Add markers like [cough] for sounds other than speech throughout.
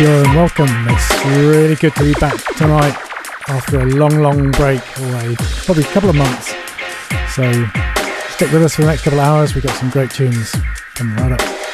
Kia and welcome. It's really good to be back tonight after a long, long break away, probably a couple of months. So stick with us for the next couple of hours. We've got some great tunes coming right up.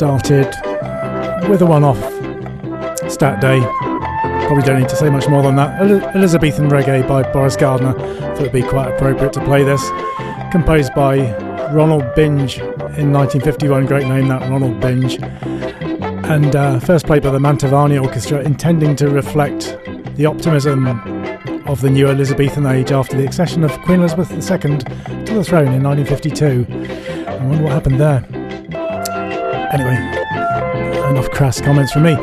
Started with a one off stat day, probably don't need to say much more than that. Elizabethan Reggae by Boris Gardner, thought it'd be quite appropriate to play this. Composed by Ronald Binge in 1951, great name that, Ronald Binge. And uh, first played by the Mantovani Orchestra, intending to reflect the optimism of the new Elizabethan age after the accession of Queen Elizabeth II to the throne in 1952. I wonder what happened there. Anyway, enough crass comments from me.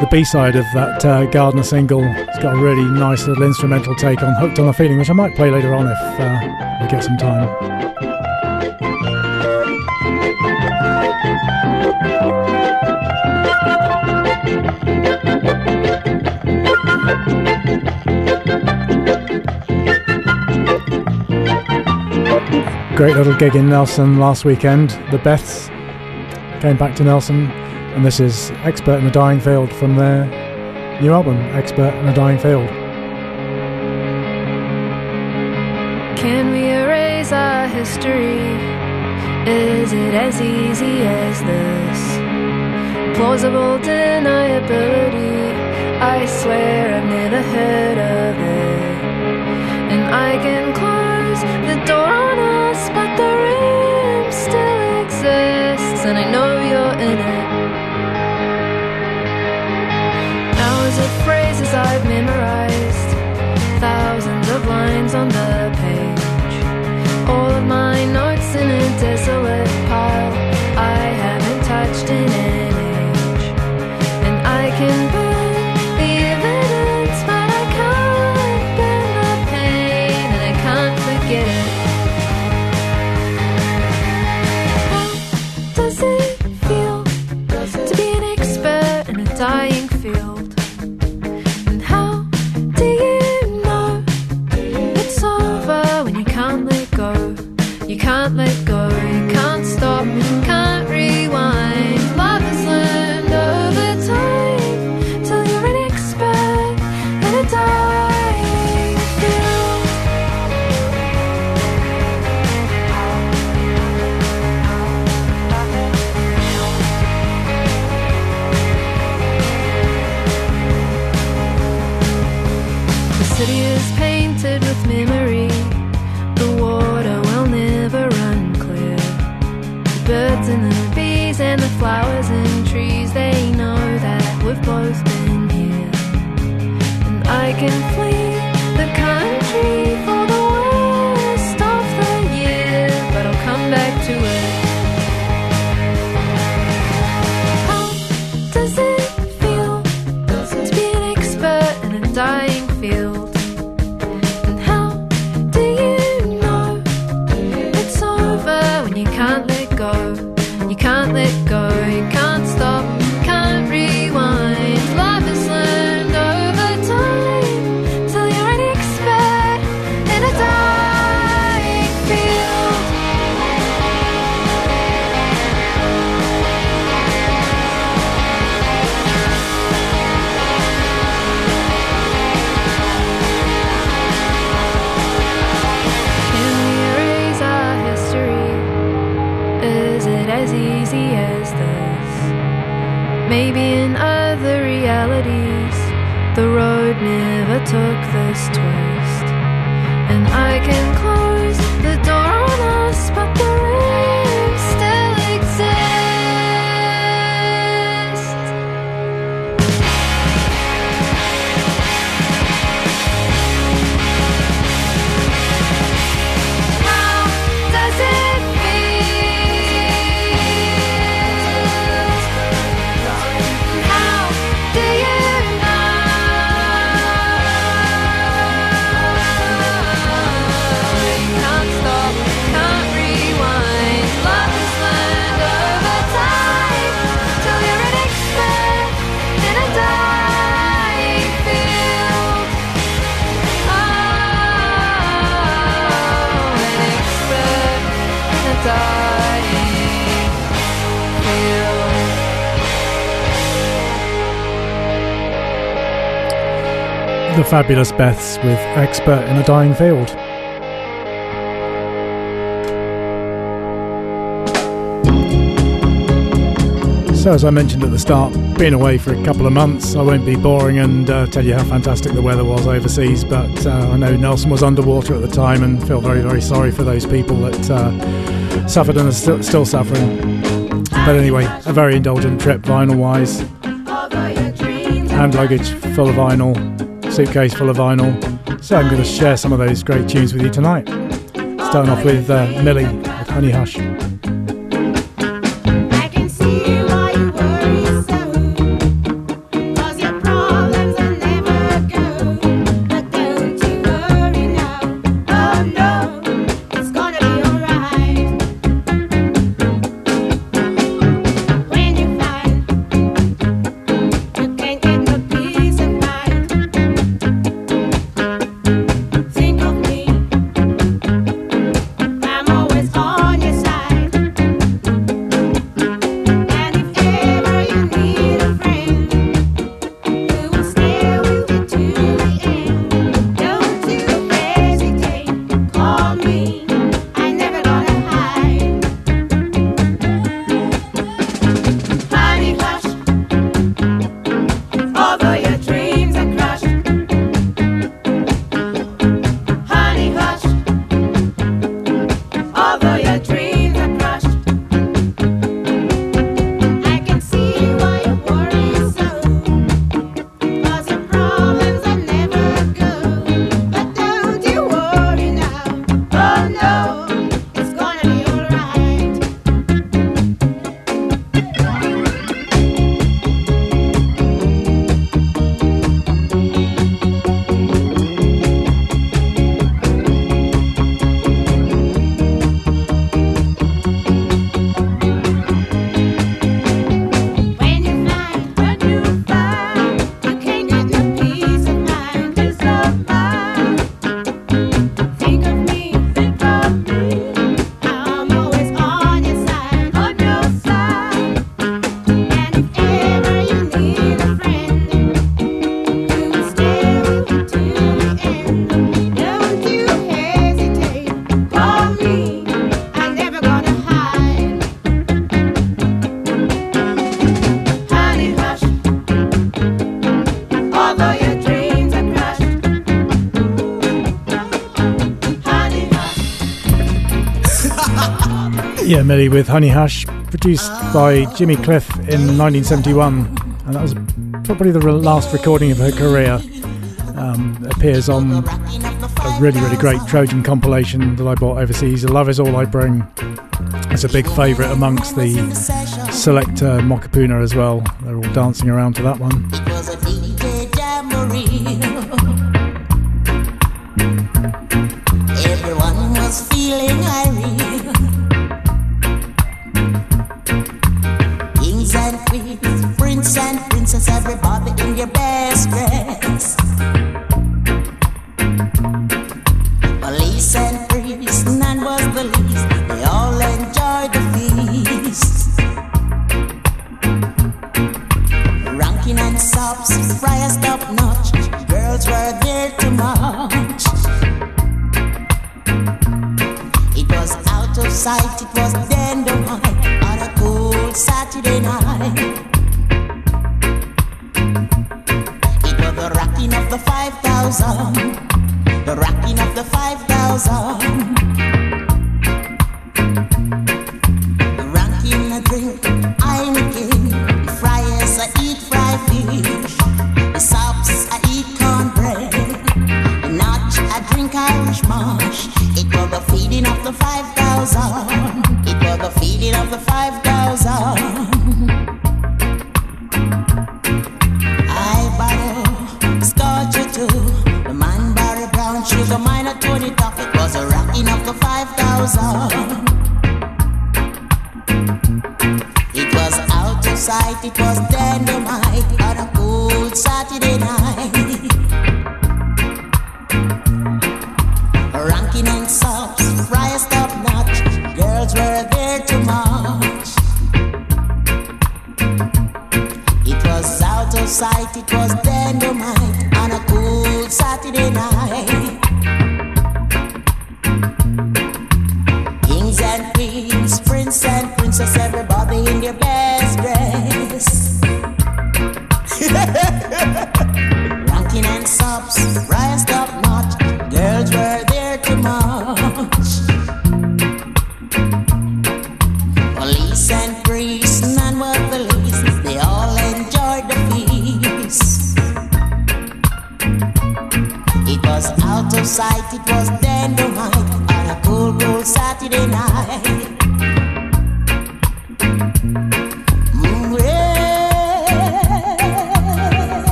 The B side of that uh, Gardner single has got a really nice little instrumental take on Hooked on a Feeling, which I might play later on if uh, we get some time. Great little gig in Nelson last weekend. The Beths came back to Nelson, and this is Expert in the Dying Field from their new album, Expert in the Dying Field. Can we erase our history? Is it as easy as this? Plausible deniability. I swear I've never heard of it. And I can close the door on us, but the room still exists, and I know you're in it. Hours of phrases I've memorized, thousands of lines on the page. All of my notes in a desolate The Fabulous Beths with Expert in a Dying Field. So, as I mentioned at the start, being away for a couple of months, I won't be boring and uh, tell you how fantastic the weather was overseas. But uh, I know Nelson was underwater at the time and feel very, very sorry for those people that uh, suffered and are still, still suffering. But anyway, a very indulgent trip, vinyl wise. Hand luggage full of vinyl, suitcase full of vinyl. So I'm going to share some of those great tunes with you tonight. Starting off with uh, Millie with Honey Hush. Yeah, Millie with Honey Hush, produced by Jimmy Cliff in 1971, and that was probably the last recording of her career. Um, appears on a really, really great Trojan compilation that I bought overseas. Love is all I bring. It's a big favourite amongst the selector Mokopuna as well. They're all dancing around to that one.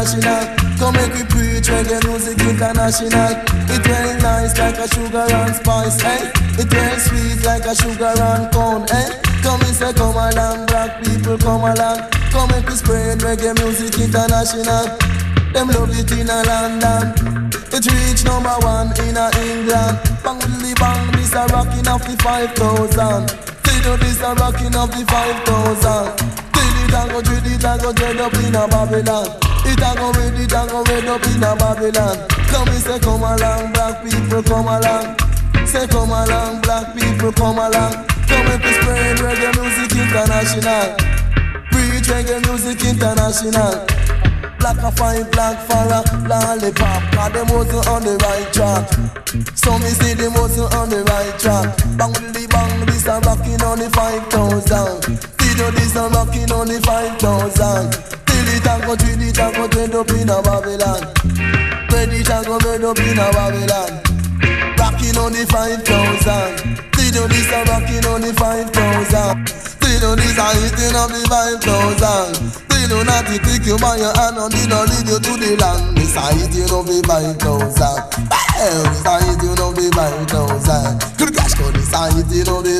International. Come make we preach reggae music international. It well nice like a sugar and spice, eh? It well sweet like a sugar and cone, eh? Come and say come along, black people, come along. Come make we spread reggae music international. Them love it in a London. It reach number one in a England. Bang willy bang, this a rocking of the 5,000. See do this a rocking of the 5,000. Till it a go dread, it a dread up in a Babylon. It a go red, it a go red up in a Babylon. Come and say come along, black people, come along. Say come along, black people, come along. Come we spread reggae music international. Preach reggae music international. Black a fine, black for a lollipop Cause them wasn't on the right track So me see them wasn't on the right track Bang willy bang, this a rocking on the 5,000 See Video this a rocking only 5,000 Till it a go treat it a go trend up in a Babylon. Bread it a go bread up in a Babylon Rocking only 5,000 Video this a rocking only 5,000 Video this a hitting up the 5,000 Video not to take you by your hand and it lead you to the land. This a hitting up the 5,000 Well, this a hitting up the 5,000 Good gosh, God, this a hitting up the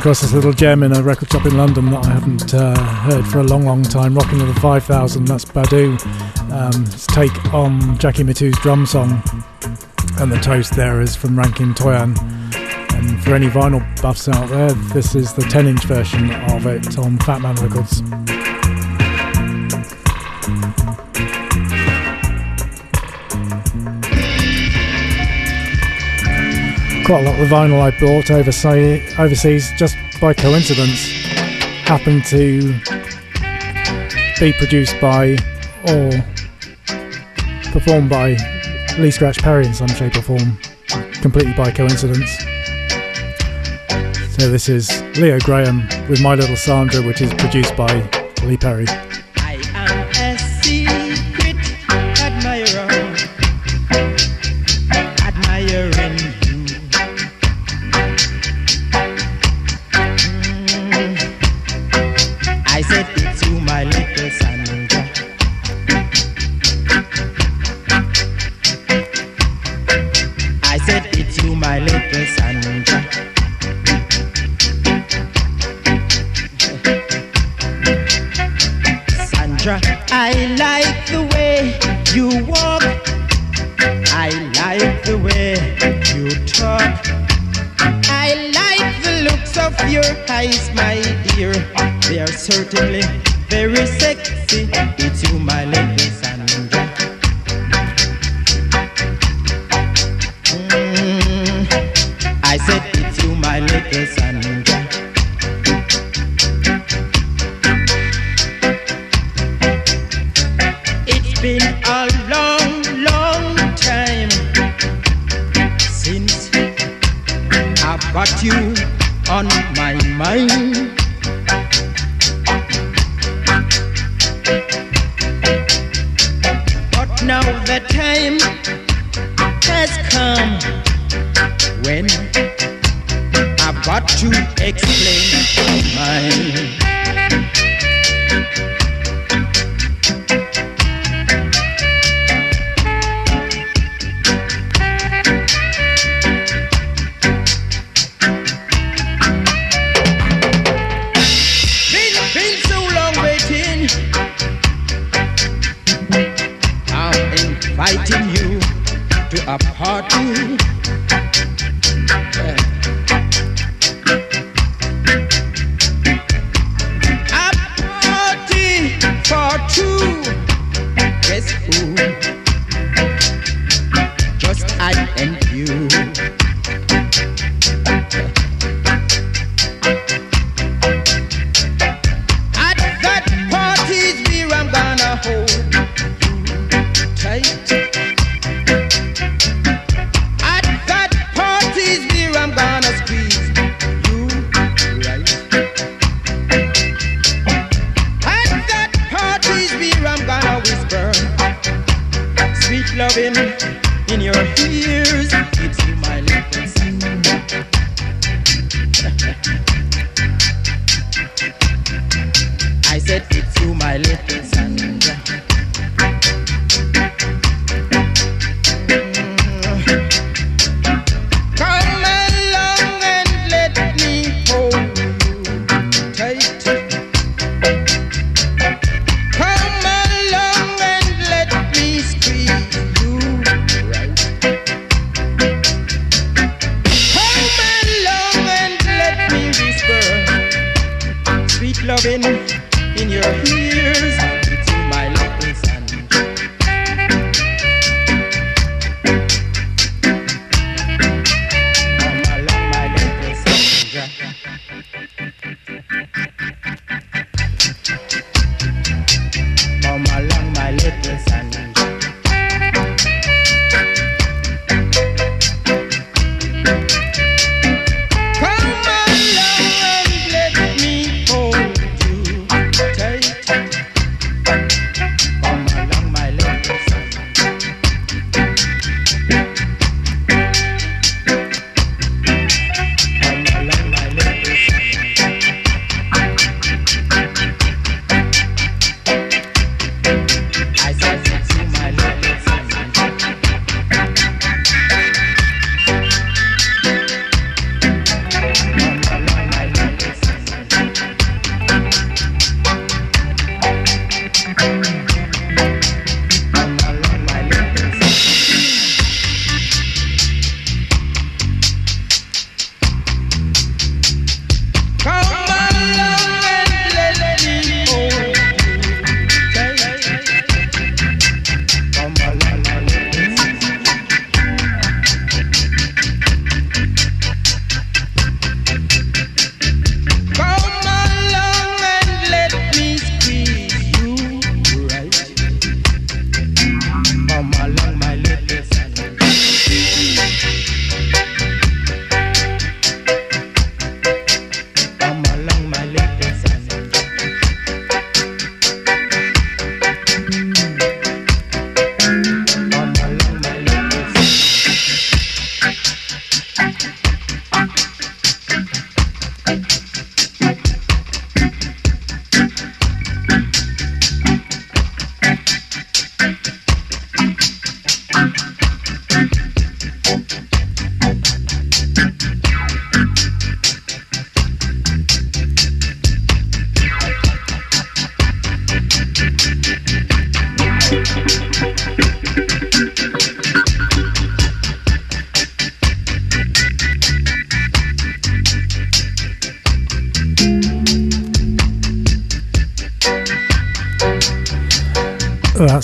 across this little gem in a record shop in London that I haven't uh, heard for a long, long time. Rocking to the 5000, that's Badu. Um, take on Jackie Mittoo's drum song. And the toast there is from Ranking Toyan. And for any vinyl buffs out there, this is the 10 inch version of it on Fatman Records. Quite a lot of the vinyl I bought overseas, just by coincidence happened to be produced by or performed by Lee Scratch Perry in some shape or form, completely by coincidence. So this is Leo Graham with My Little Sandra, which is produced by Lee Perry. Has come when I've got to explain mine.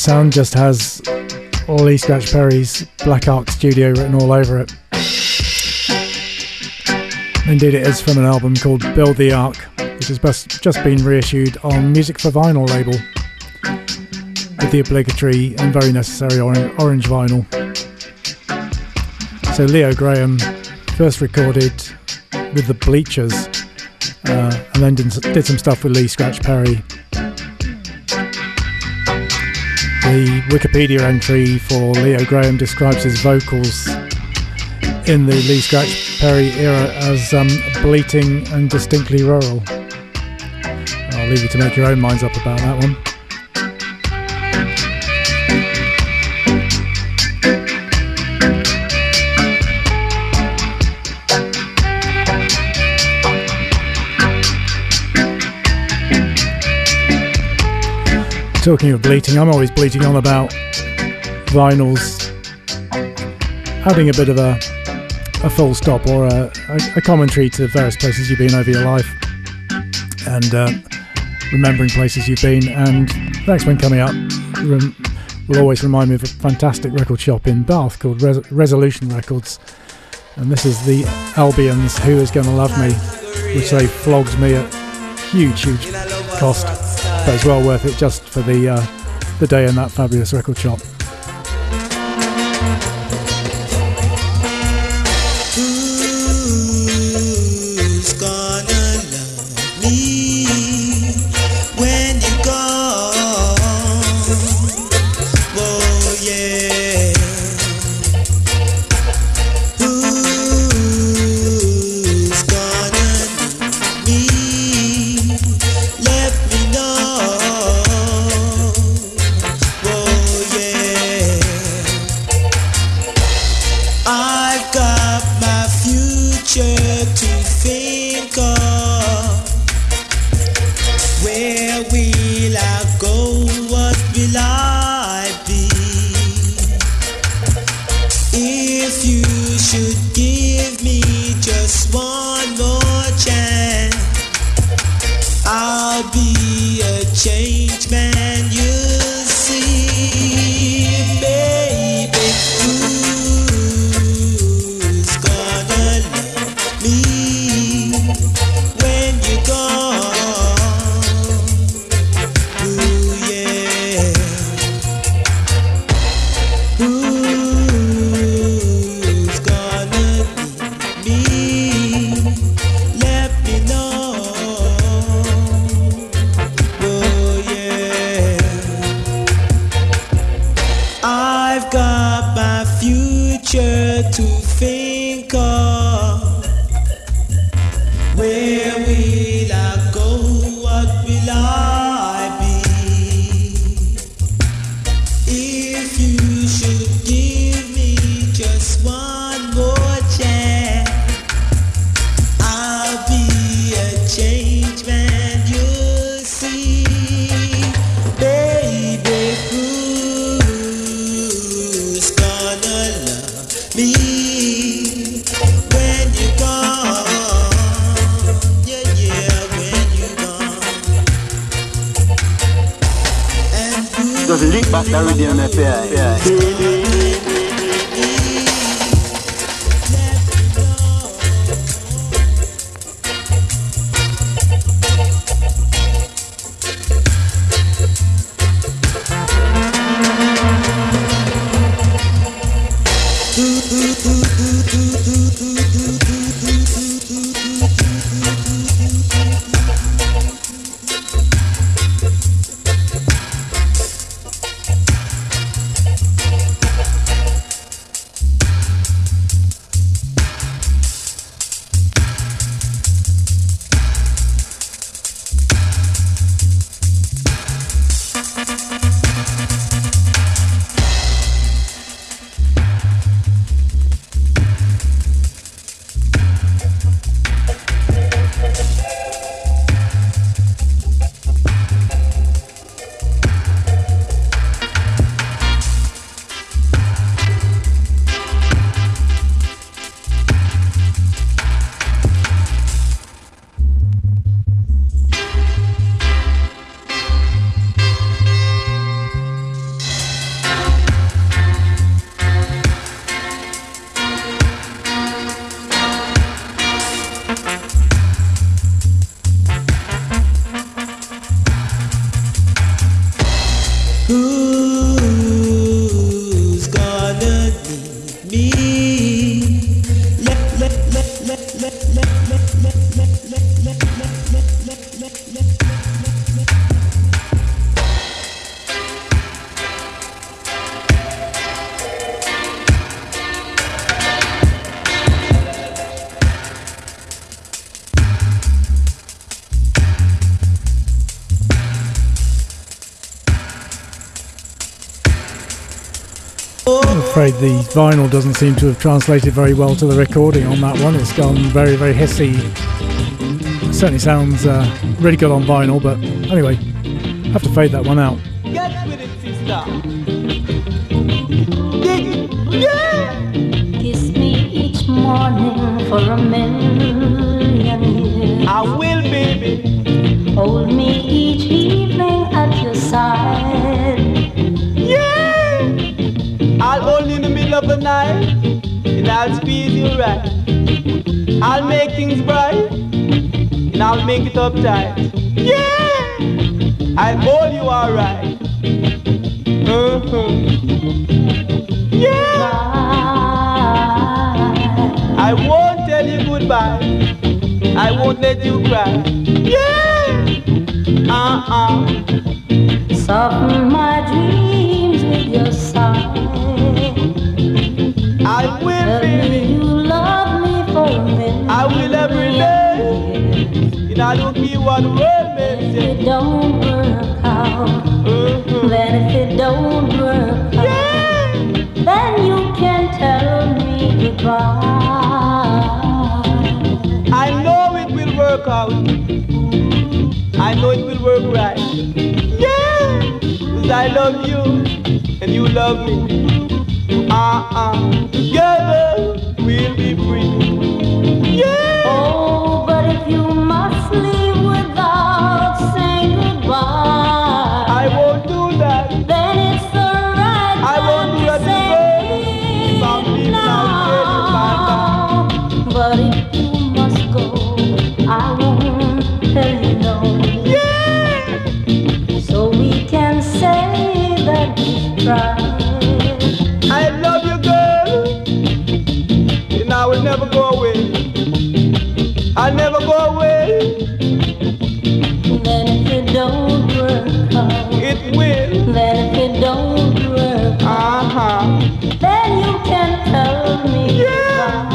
Sound just has all Lee Scratch Perry's Black Ark Studio written all over it. Indeed, it is from an album called Build the Ark, which has just been reissued on Music for Vinyl label with the obligatory and very necessary orange, vinyl. So, Leo Graham first recorded with the Bleechers uh, and then did some stuff with Lee Scratch Perry The Wikipedia entry for Leo Graham describes his vocals in the Lee Scratch Perry era as um, bleating and distinctly rural. I'll leave you to make your own minds up about that one. Talking of bleating, I'm always bleating on about vinyls adding a bit of a, a full stop or a, a, commentary to various places you've been over your life and uh, remembering places you've been. And the next one coming up rem- will always remind me of a fantastic record shop in Bath called Res- Resolution Records. And this is the Albions Who Is Gonna Love Me, which they flogged me at huge, huge cost. But it's well worth it just for the uh, the day in that fabulous record shop. To think yeah, yeah. The vinyl doesn't seem to have translated very well to the recording on that one. It's gone very, very hissy. certainly sounds uh, really good on vinyl, but anyway, have to fade that one out. Get with it, sister. Dig it. Yeah. Kiss me each morning for a million years. I will, baby. Hold me each evening at your side. Middle of the night, and I'll squeeze you right. I'll make things bright, and I'll make it uptight. Yeah. I'll hold you alright. Uh-huh. Yeah. I won't tell you goodbye. I won't let you cry. Yeah. Uh-uh. Soften my dreams with your sigh. I don't care what the world may If it don't work out, Uh-huh. then if it don't work out, Yeah. then you can tell me goodbye. I know it will work out. I know it will work right. Yeah. Cause I love you and you love me. Uh-uh. Together we'll be free. I love you, girl, and I will never go away. I'll never go away. Then if it don't work out, It will. then if it don't work out, Uh huh. then you can tell me goodbye.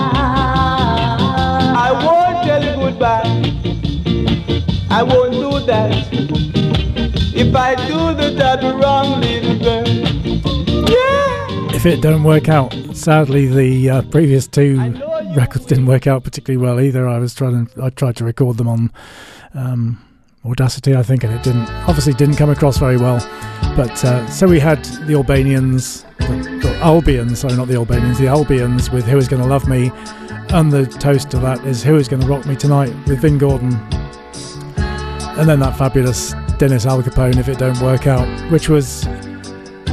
I won't tell you goodbye. I won't do that. If I do that, I'll be wrong, little girl. Yeah. If it don't work out, sadly, the uh, previous two records didn't work out particularly well either. I was trying to, I tried to record them on um, Audacity, I think, and it didn't, obviously, didn't come across very well. But uh, so we had the Albanians, the, the Albians, sorry, not the Albanians, the Albians with "Who Is Going to Love Me," and the toast to that is "Who Is Going to Rock Me Tonight" with Vin Gordon, and then that fabulous Dennis Alcapone "If It Don't Work Out," which was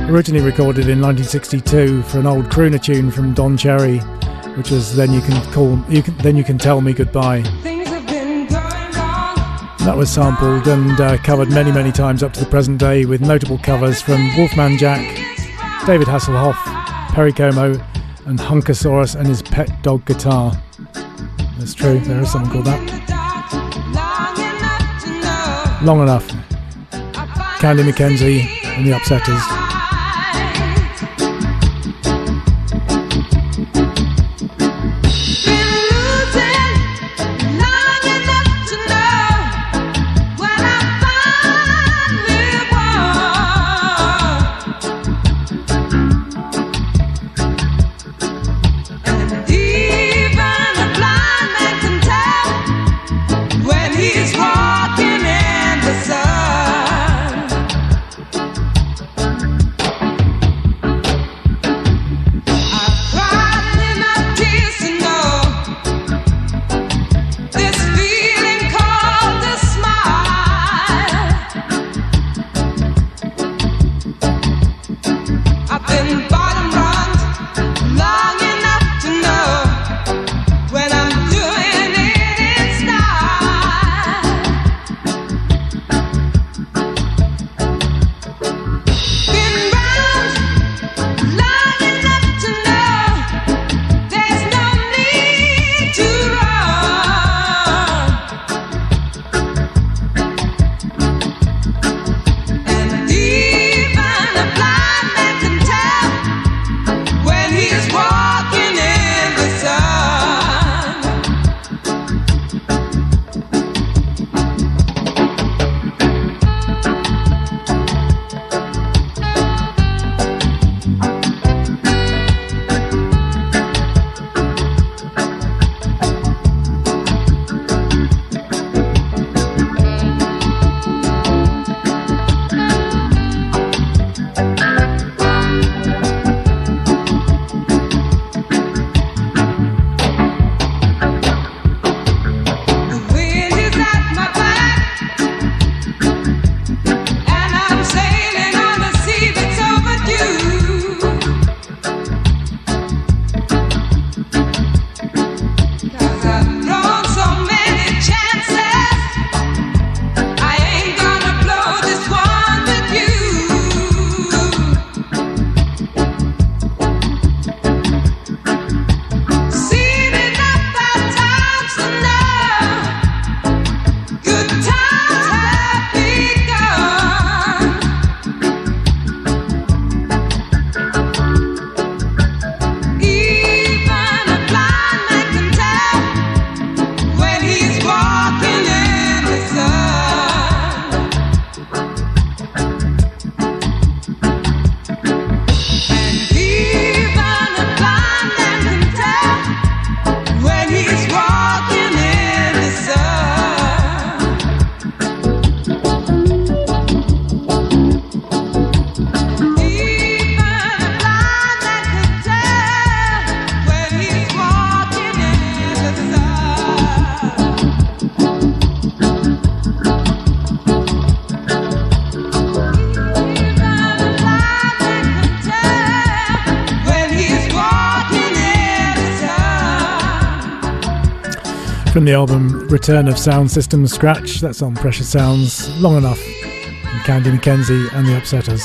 originally recorded in 1962 for an old crooner tune from Don Cherry, which was "Then You Can Call You Can Then You Can Tell Me Goodbye." That was sampled and uh, covered many, many times up to the present day, with notable covers from Wolfman Jack, David Hasselhoff, Perry Como, and Hunkasaurus and his pet dog guitar. That's true. There is something called that. Long enough. Candy McKenzie and the Upsetters. the album Return of Sound System Scratch, that's on Pressure Sounds, Long Enough, and Candy McKenzie and the Upsetters.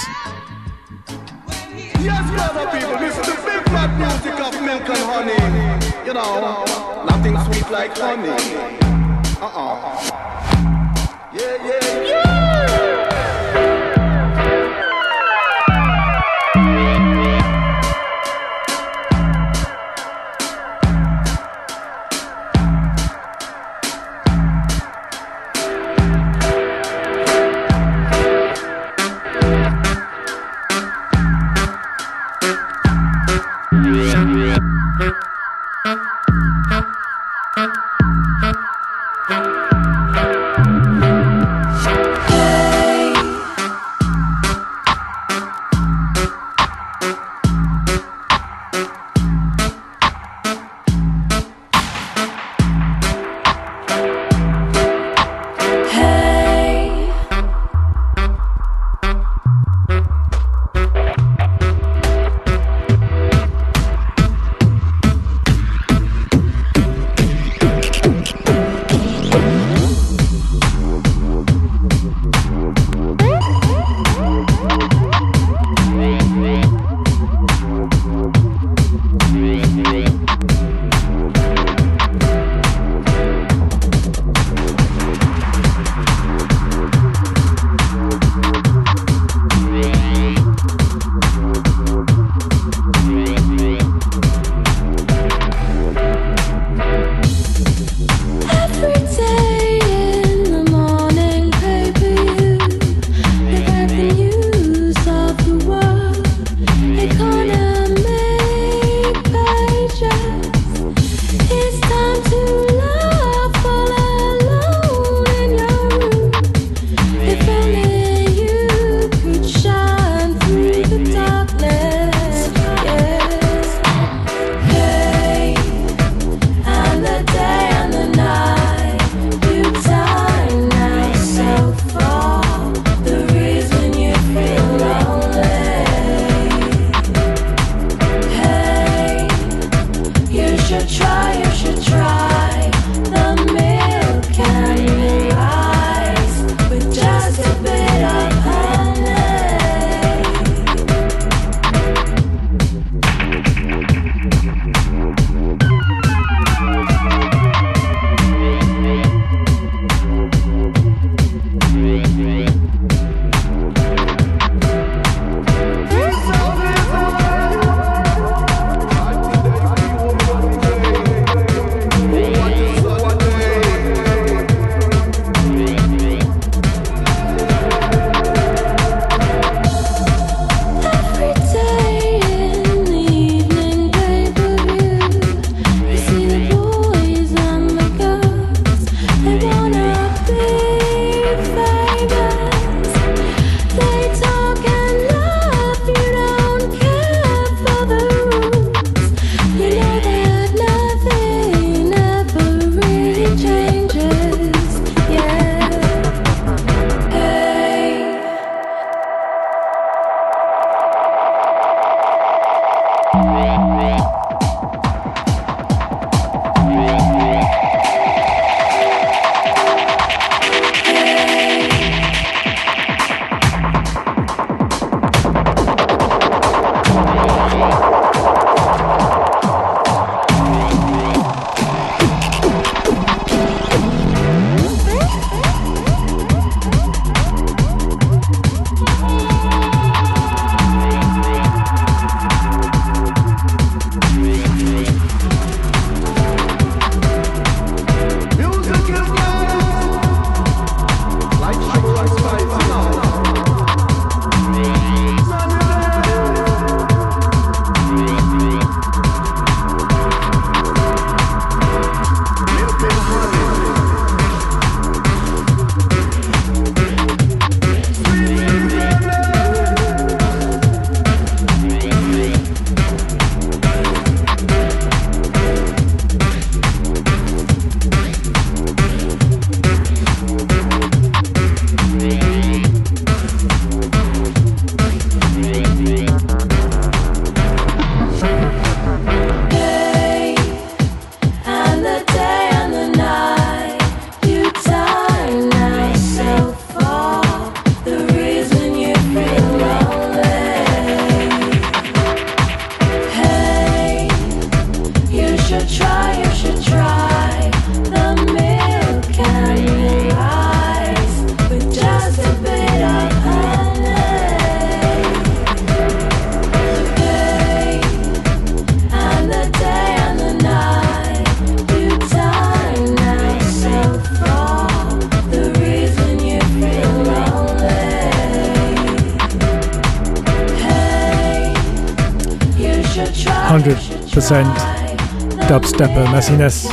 dubstepper messiness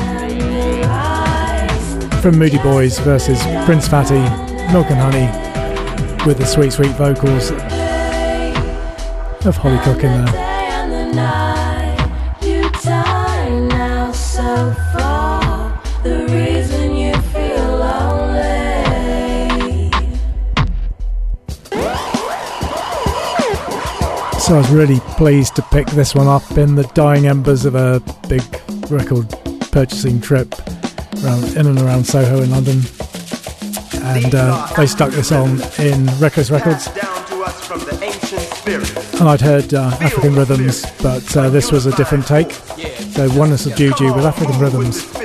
from Moody Boys versus Prince Fatty, Milk and Honey, with the sweet, sweet vocals of Holly Cook in there. So I was really pleased to pick this one up in the dying embers of a big record purchasing trip around, in and around Soho in London. And uh, they stuck this on in Reckless Records. And I'd heard uh, African rhythms, but uh, this was a different take. So one is juju with African rhythms.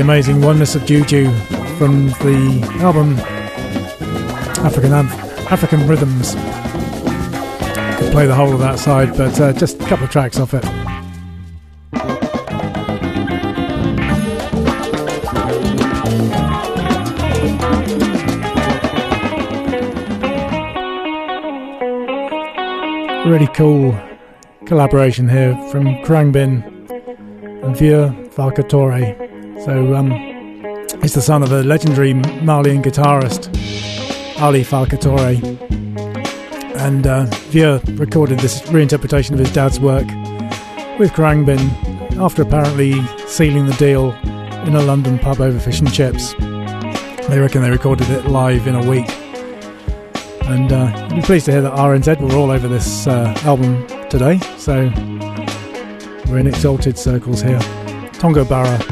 Amazing Oneness of Juju from the album African African Rhythms. Could play the whole of that side, but uh, just a couple of tracks off it. Really cool collaboration here from Khruangbin and Vieux Farka Touré. So, um, he's the son of the legendary Malian guitarist Ali Farka Touré. And uh, Vieux recorded this reinterpretation of his dad's work with Khruangbin after apparently sealing the deal in a London pub over fish and chips. They reckon they recorded it live in a week. And uh, be pleased to hear that RNZ were all over this uh, album today. So we're in exalted circles here. Tongo Barra.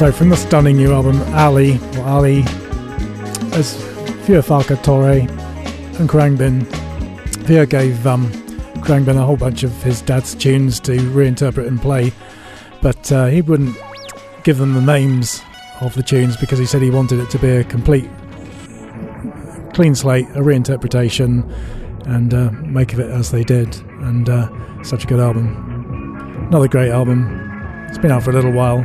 So from the stunning new album Ali, or Ali, as Vieux Farka Touré and Khruangbin, Vieux gave um, Khruangbin a whole bunch of his dad's tunes to reinterpret and play, but uh, he wouldn't give them the names of the tunes because he said he wanted it to be a complete clean slate, a reinterpretation, and uh, make of it as they did. And uh, such a good album. Another great album. It's been out for a little while,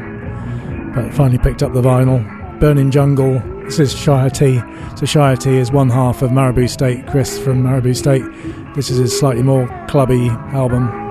but finally picked up the vinyl. Burning Jungle. This is Shire T. So Shire T is one half of Marabou State. Chris from Marabou State. This is his slightly more clubby album.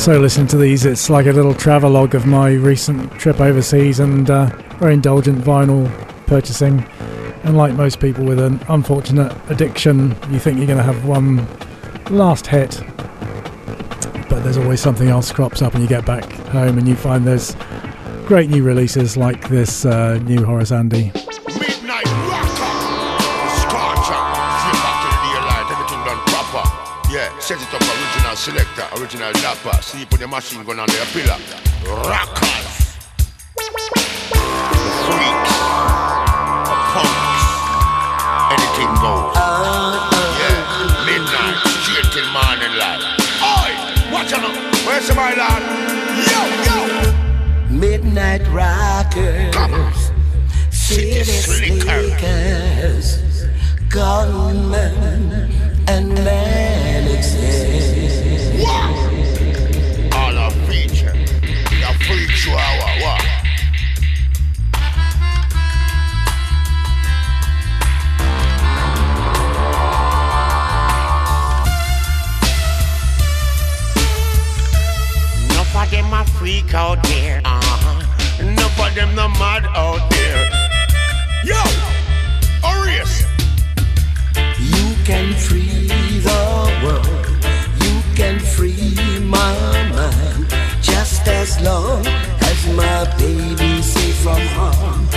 So listening to these, it's like a little travelogue of my recent trip overseas and uh, very indulgent vinyl purchasing. And like most people with an unfortunate addiction, you think you're going to have one last hit, but there's always something else crops up, and you get back home and you find there's great new releases like this uh, new Horace Andy. Yeah, selector, original dapper. Sleep with the machine gun on their pillar. Rockers, freaks, punks, anything goes. Yeah, midnight, straight till morning light. Oi, watch out, where's my lad? Yo, yo. Midnight rockers, city slickers, gunmen, and manixes. Freak out there. Uh-huh. Enough of them no mad out there. Yo, Orius. You can free the world, you can free my mind, just as long as my baby's safe from harm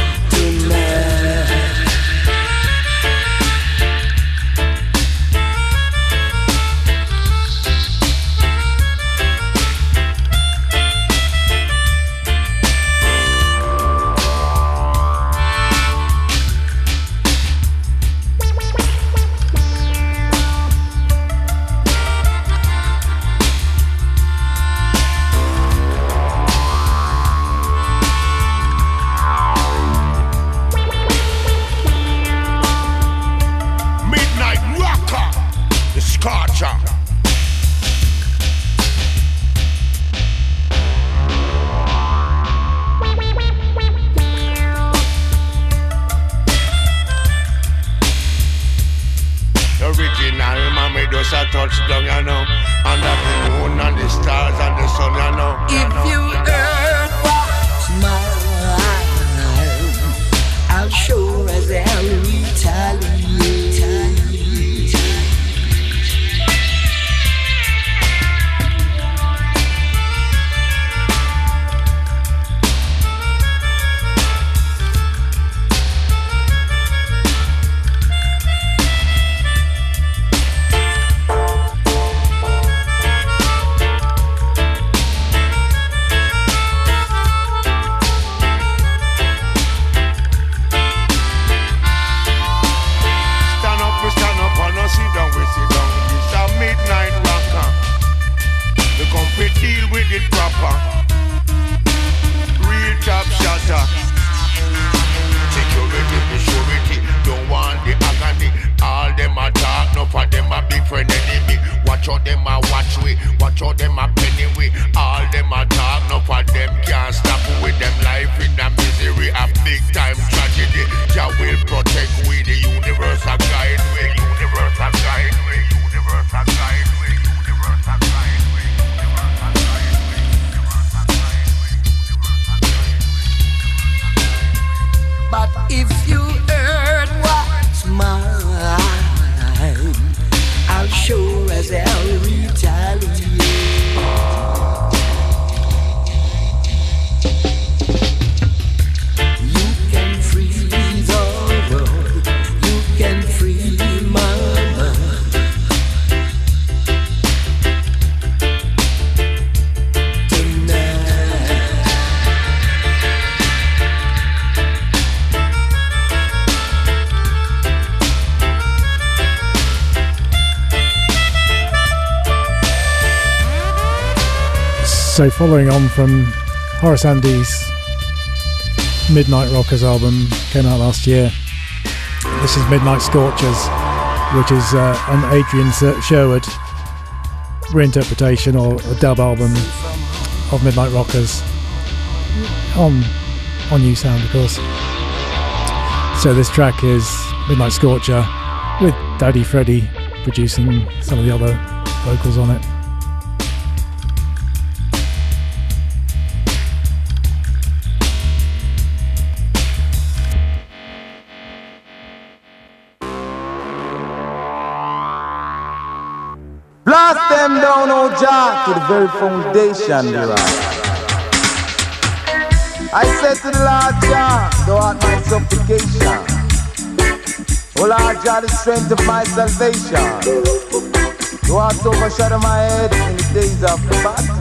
So, following on from Horace Andy's Midnight Rockers album, came out last year. This is Midnight Scorchers, which is uh, an Adrian Sherwood reinterpretation or a dub album of Midnight Rockers on on On-U Sound, of course. So this track is Midnight Scorcher with Daddy Freddy producing some of the other vocals on it. To the very foundation thereof. I said to the Lord Jah, thou art my supplication. O Lord Jah, the strength of my salvation. Thou art overshadow my head in the days of the battle.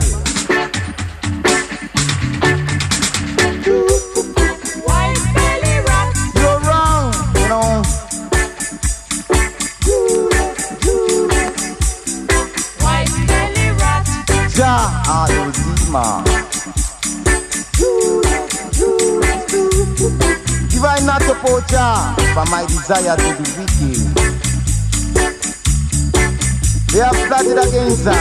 Not up, Jah, for my desire to be wicked. They have plotted against I.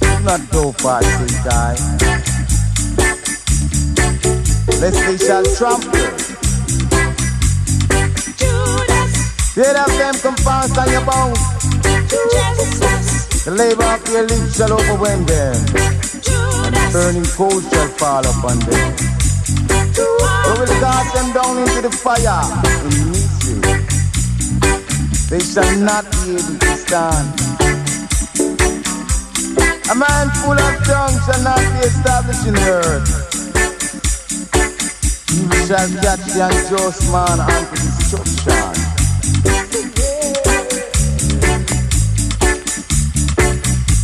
Do not go far, say I. Lest they shall trample. Hear of them come fast on your bones. The labor of your lips shall overwhelm them. And the burning coals shall fall upon them. You will cast them down into the fire in misery. They shall not be able to stand. A man full of tongue shall not be established in the earth. Evil shall catch the unjust man unto destruction.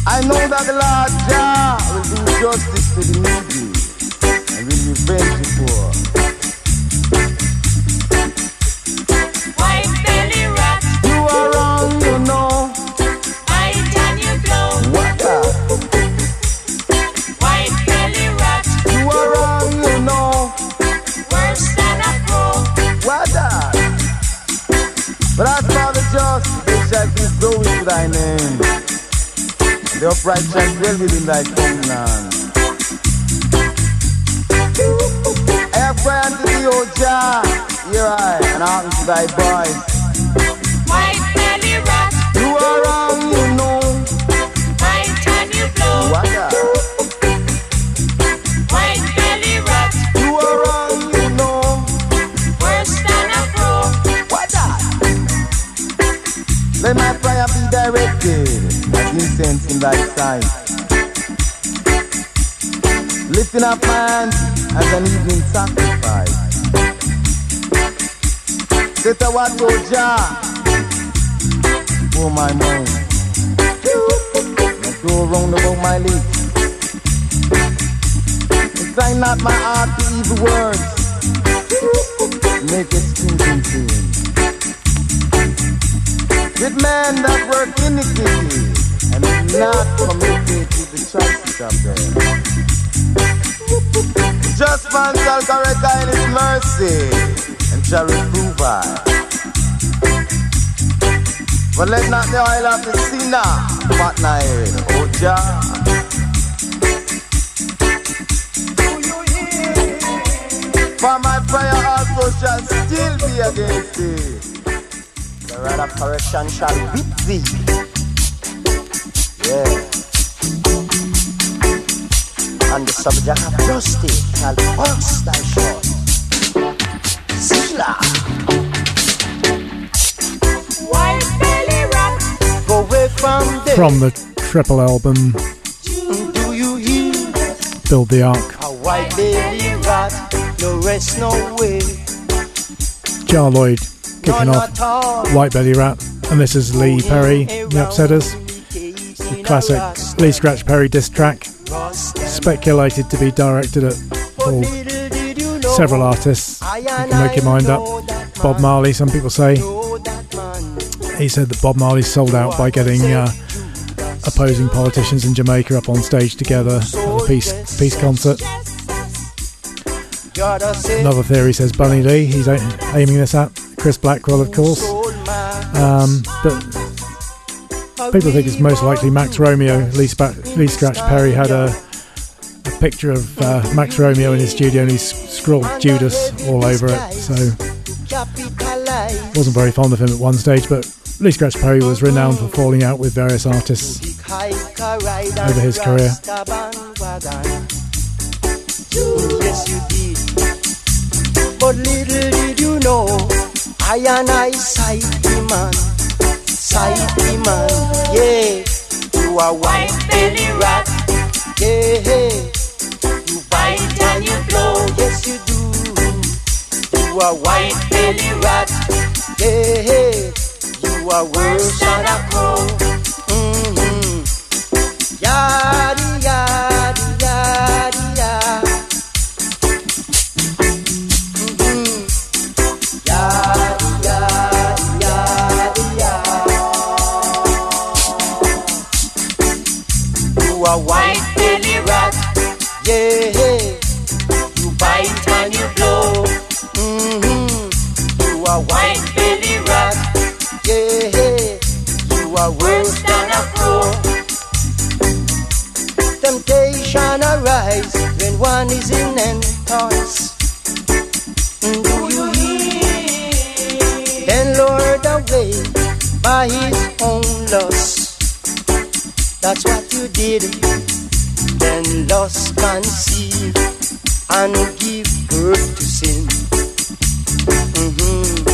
I know that the Lord Jah will do justice to the needy and will revenge the poor. And the dwell within thy covenant. I have cried unto thee, O Jah, hear I, and hearken to thy voice. White belly rat, You are wrong, you know. bite and you blow. What? White belly You are wrong, you know. worse than a pro. What? Let my prayer be directed incense in thy sight. Lifting up my hands as an evening sacrifice. Set a watch, oh, O Jah, oh, for my mouth. And go round about my lips. Incline not my heart to evil words. Make it stinking sin. With men that work iniquity not committed to the choices of them. Just man shall in his mercy and shall reprove I. But let not the oil of the sinner pot my head, O Jah. For my prayer also shall still be against thee. The rod of correction shall whip thee. Yeah. And the subject of justice shall burst thy short. Sila. White belly rat, Go away from them. From the triple album Do you hear? Build the Ark, A white belly rat. No rest, no way. Jah Lloyd kicking off White Belly Rat, and this is Lee Perry, The Upsetters, the classic Lee Scratch Perry diss track, speculated to be directed at well, several artists. You can make your mind up. Bob Marley, some people say. He said that Bob Marley sold out by getting uh, opposing politicians in Jamaica up on stage together at a peace peace concert. Another theory says Bunny Lee. He's aiming this at Chris Blackwell, of course. Um, but people think it's most likely Max Romeo. Lee, Spa- Lee Scratch Perry had a, a picture of uh, Max Romeo in his studio and he scrawled Judas all over it. So wasn't very fond of him at one stage. But Lee Scratch Perry was renowned for falling out with various artists over his career. But little did you know, I and I sight the man Society man, yeah. You are white belly rat, yeah. You bite and you blow, yes you do. You are white belly rat, yeah. You are worse than a crow. Mm-hmm. Yadi, yadi, Are worse than a crow. Temptation arise when one is in entrance. Do you hear? Then lured away by his own lust. That's what you did. Then lust conceived and give birth to sin. Mhm.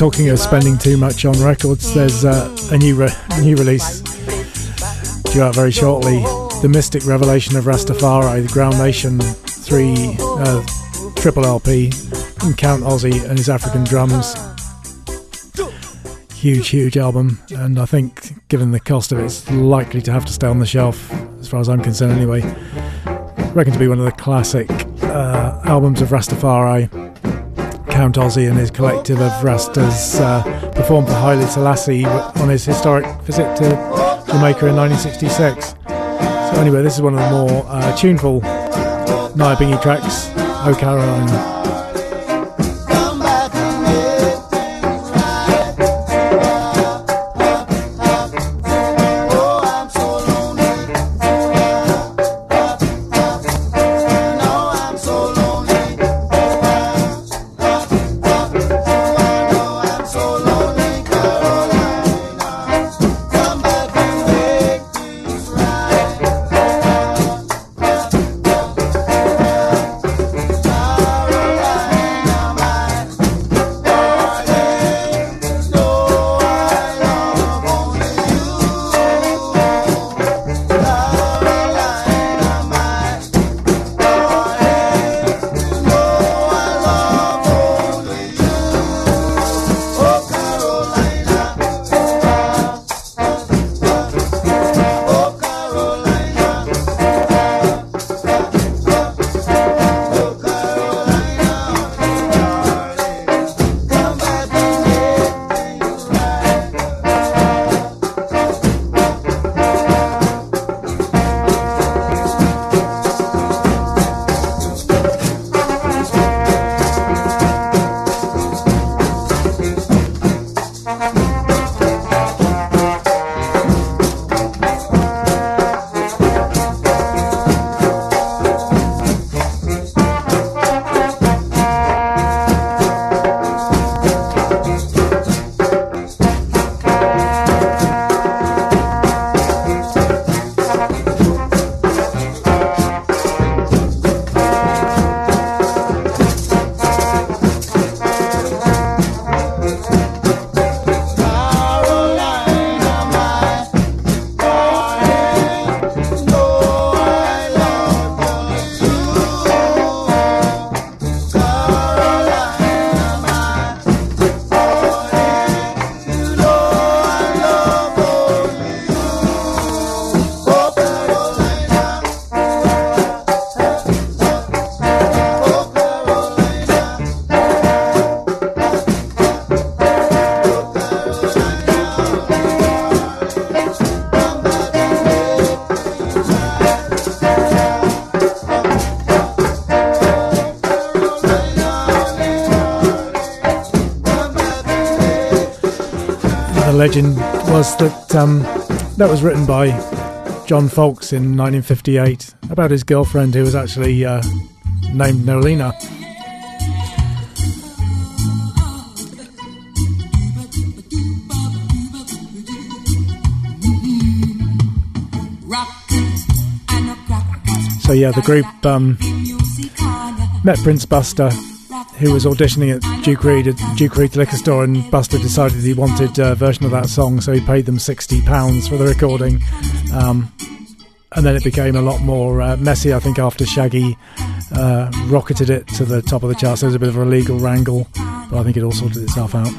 Talking of spending too much on records, there's uh, a new re- new release due out very shortly. The Mystic Revelation of Rastafari, the Grounation 3 uh, triple LP, and Count Ossie and his African drums. Huge, huge album, and I think, given the cost of it, it's likely to have to stay on the shelf, as far as I'm concerned, anyway. Reckon to be one of the classic uh, albums of Rastafari. Count Ossie and his collective of Rastas uh, performed for Haile Selassie on his historic visit to Jamaica in 1966. So anyway, this is one of the more uh, tuneful Nyabinghi tracks, Oh Carolina. Legend was that um, that was written by John Folkes in 1958 about his girlfriend who was actually uh, named Nolina. So yeah, the group um, met Prince Buster, who was auditioning at Duke Reid at Duke Reid Liquor Store, and Buster decided he wanted a version of that song, so he paid them sixty pounds for the recording. Um, and then it became a lot more uh, messy, I think, after Shaggy uh, rocketed it to the top of the charts. There was a bit of a legal wrangle, but I think it all sorted itself out.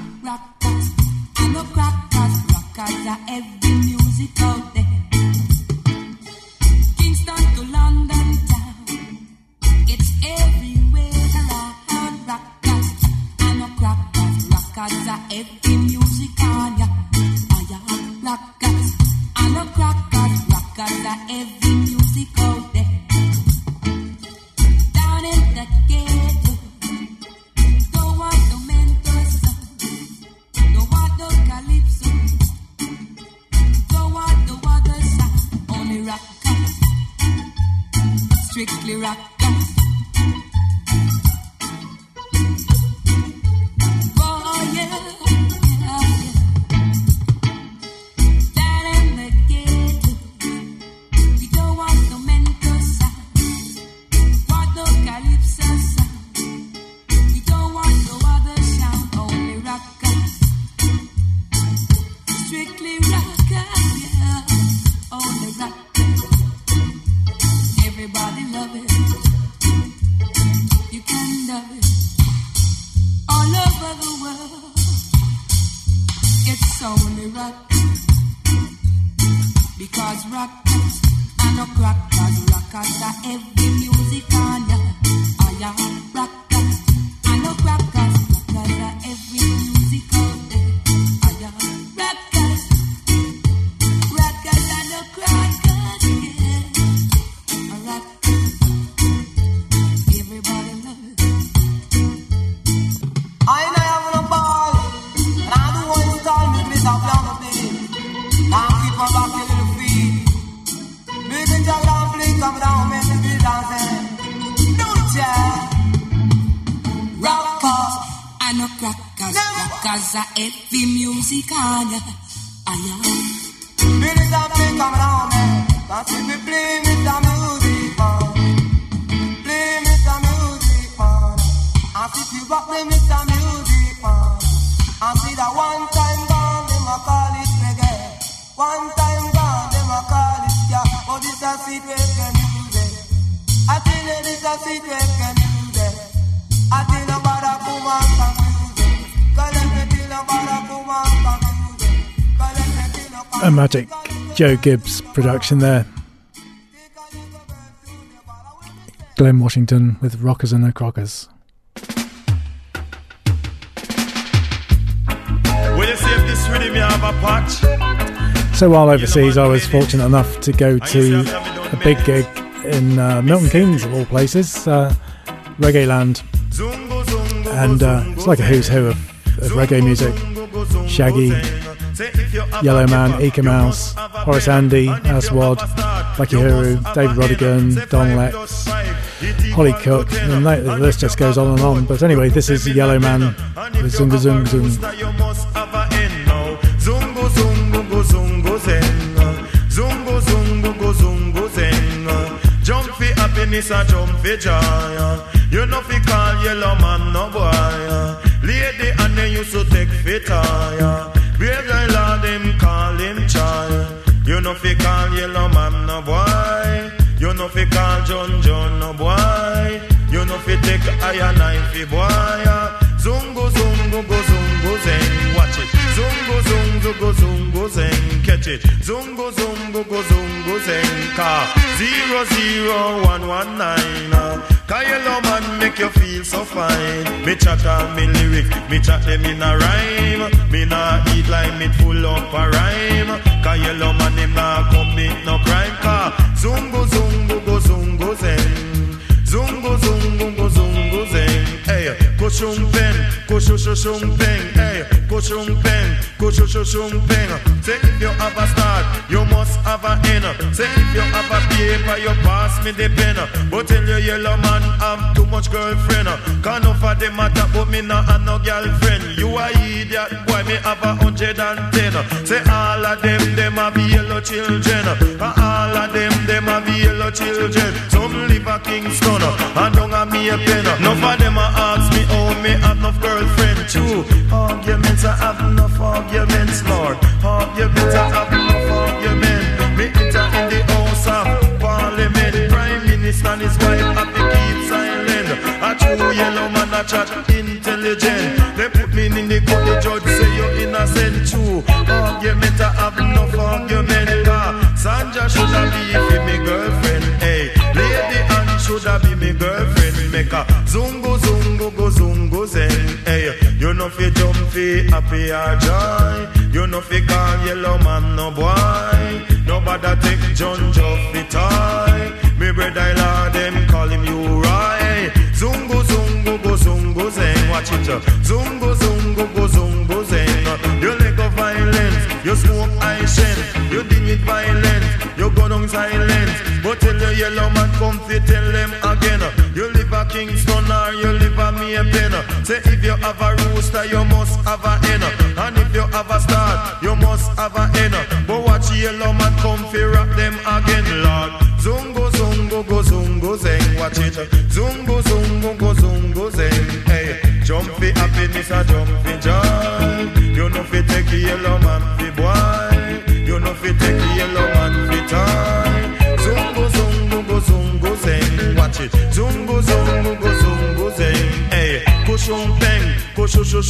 A magic. Joe Gibbs production there. Glen Washington with Rockers and the Crockers. When you see if this rhythm you have a patch, So while overseas, I was fortunate enough to go to a big gig in uh, Milton Keynes, of all places, uh, Reggae Land. And uh, it's like a who's who of, of reggae music. Shaggy, Yellowman, Eka Mouse, Horace Andy, Aswad, Lucky Huru, David Rodigan, Don Letts, Hollie Cook, and the list just goes on and on. But anyway, this is Yellowman with Zunga Zung Zung. Happiness and jump for joy. Uh. You know fi call yellow man no boy. Uh. Lady and they used to take fit tire. Uh. Brave guy lord him call him child. You know fi call yellow man no boy. You know fi call John John no boy. You know fi take iron knife fi boy. Zungu zungu go zungu zen. Watch it. Zungu zungu go zungu zen. Catch it. Zungu zungu go zungu zen. Car zero zero one one nine. Cause man make you feel so fine. Me chat me lyrics, me chat them in a rhyme. Me nah eat like me full up a rhyme. Yellow man him nah commit no crime. Car zungu zungu go zen. Hey, kushung pen, kushu shushung pen. Hey, kushung pen, kushushung ping. Say if you have a start, you must have a end. Say if you have a paper, you pass me the pen. But tell your yellow man have too much girlfriend. Can't offer them matter, but me not have no girlfriend. You a idiot, boy, me have a hundred and ten. Say all of them, them have yellow children. And all of them, them have yellow children. Some live a Kingston, and don't have me a pen. None of them a ask me, oh, me have enough girlfriend. True, arguments, I have enough arguments, Lord. Arguments, I have enough arguments. Me enter in the house of parliament. Prime Minister and his wife have to keep silent. A true yellow man, a chat intelligent. They put me in the court, the judge say you're innocent. True, argument, I have enough argument. Sandra should have be me girlfriend. Hey, lady Anne should have be me girlfriend. Make a zungo happy or joy. You know fi call yellow man no boy. Nobody take John Joff fi toy. Me brother Lord them call him you right. Zungo zungo go zungo zen. Watch it. Zungo zungo go zungo zen. You leg of violence. You smoke I shen. You deal with violence. You go down silence. But tell the yellow man come fi tell Say if you have a rooster, you must have a hen. And if you have a star, you must have a hen. But watch yellow man come fi rock them again, Lord. Zungo zungo go zungo zeng, watch it. Zungo zungo go zungo zeng. Hey, jump fi happiness and jump fi joy. You know fi take yellow man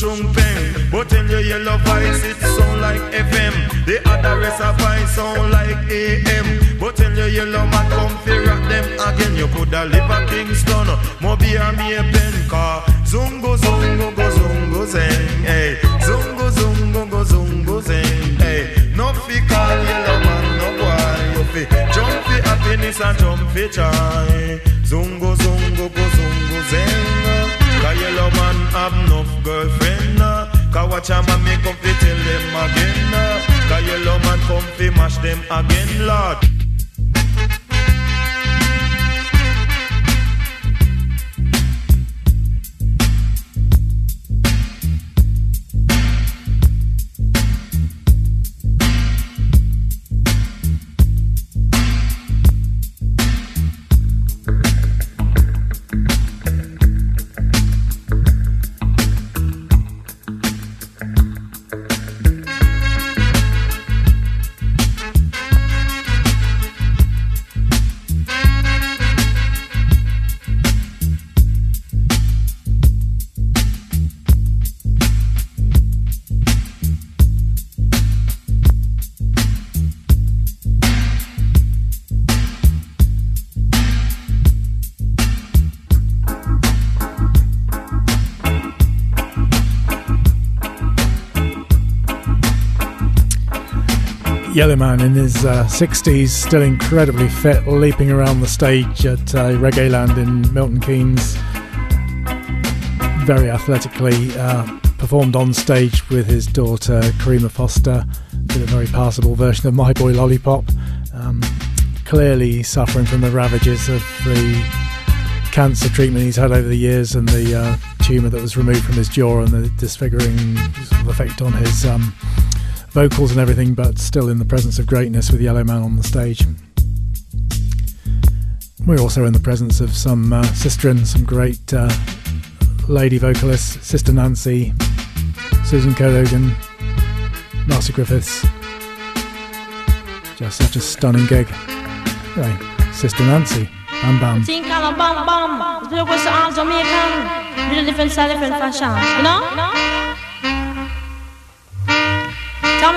kushushung peng. But tell your yellow voice it sound like FM. The other rest of voice sound like AM. But tell your yellow man come fi rock them again. You coulda live a Kingston, Moby or me a pen car. Zungo zungo go zungo zeng. Hey, zungo zungo go zungo zeng. Hey, no fi call yellow man no boy. You fi jump fi happiness and jump fi joy. Zungo zungo go zungo zeng. Cause yellow man have enough girlfriend. uh. Cause watch a man me come fi tell them again. uh. Cause yellow man come fi mash them again, Lord. Yellowman in his uh, 60s, still incredibly fit, leaping around the stage at uh, Reggae Land in Milton Keynes. Very athletically uh, performed on stage with his daughter Karima Foster. Did a very passable version of My Boy Lollipop. Um, clearly suffering from the ravages of the cancer treatment he's had over the years and the uh, tumour that was removed from his jaw and the disfiguring effect on his um, vocals and everything, but still in the presence of greatness with Yellowman on the stage. We're also in the presence of some uh, Sistren, some great uh, lady vocalists, Sister Nancy, Susan Cadogan, Marcia Griffiths. Just such a stunning gig. Anyway, Sister Nancy, Bam Bam. Think of bam bam. Look what's all Jamaican. Little different style, different fashion. You know? Tell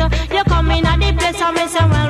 You. Come in at the place I'm say, well,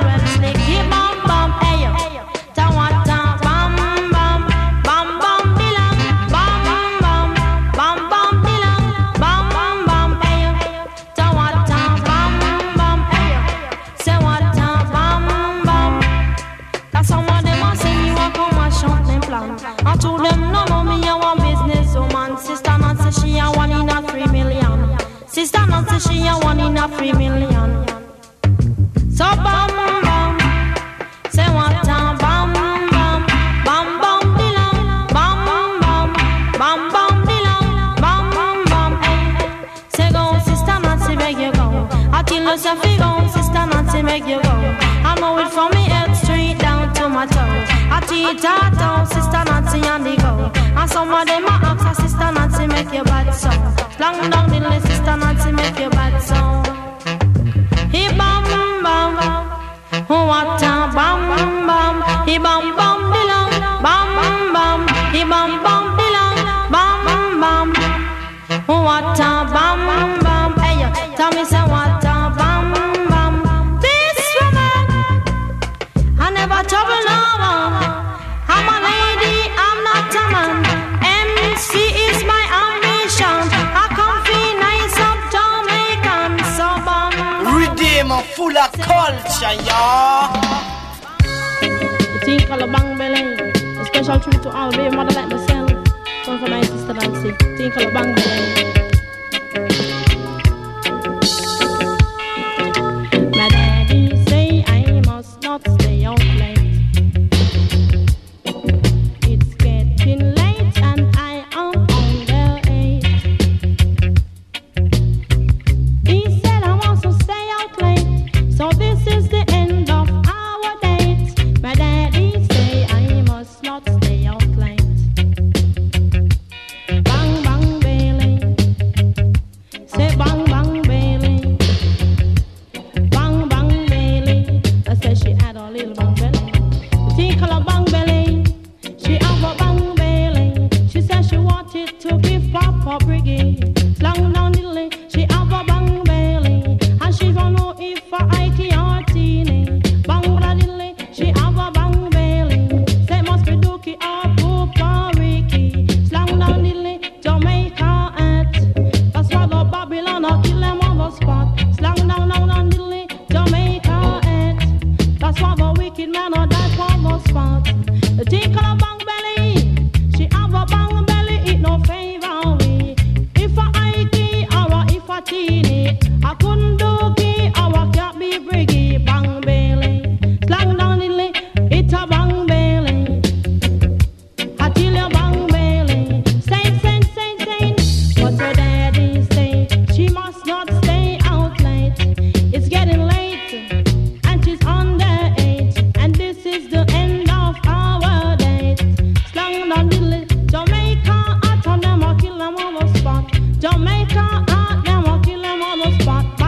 Now I'll am a on the spot.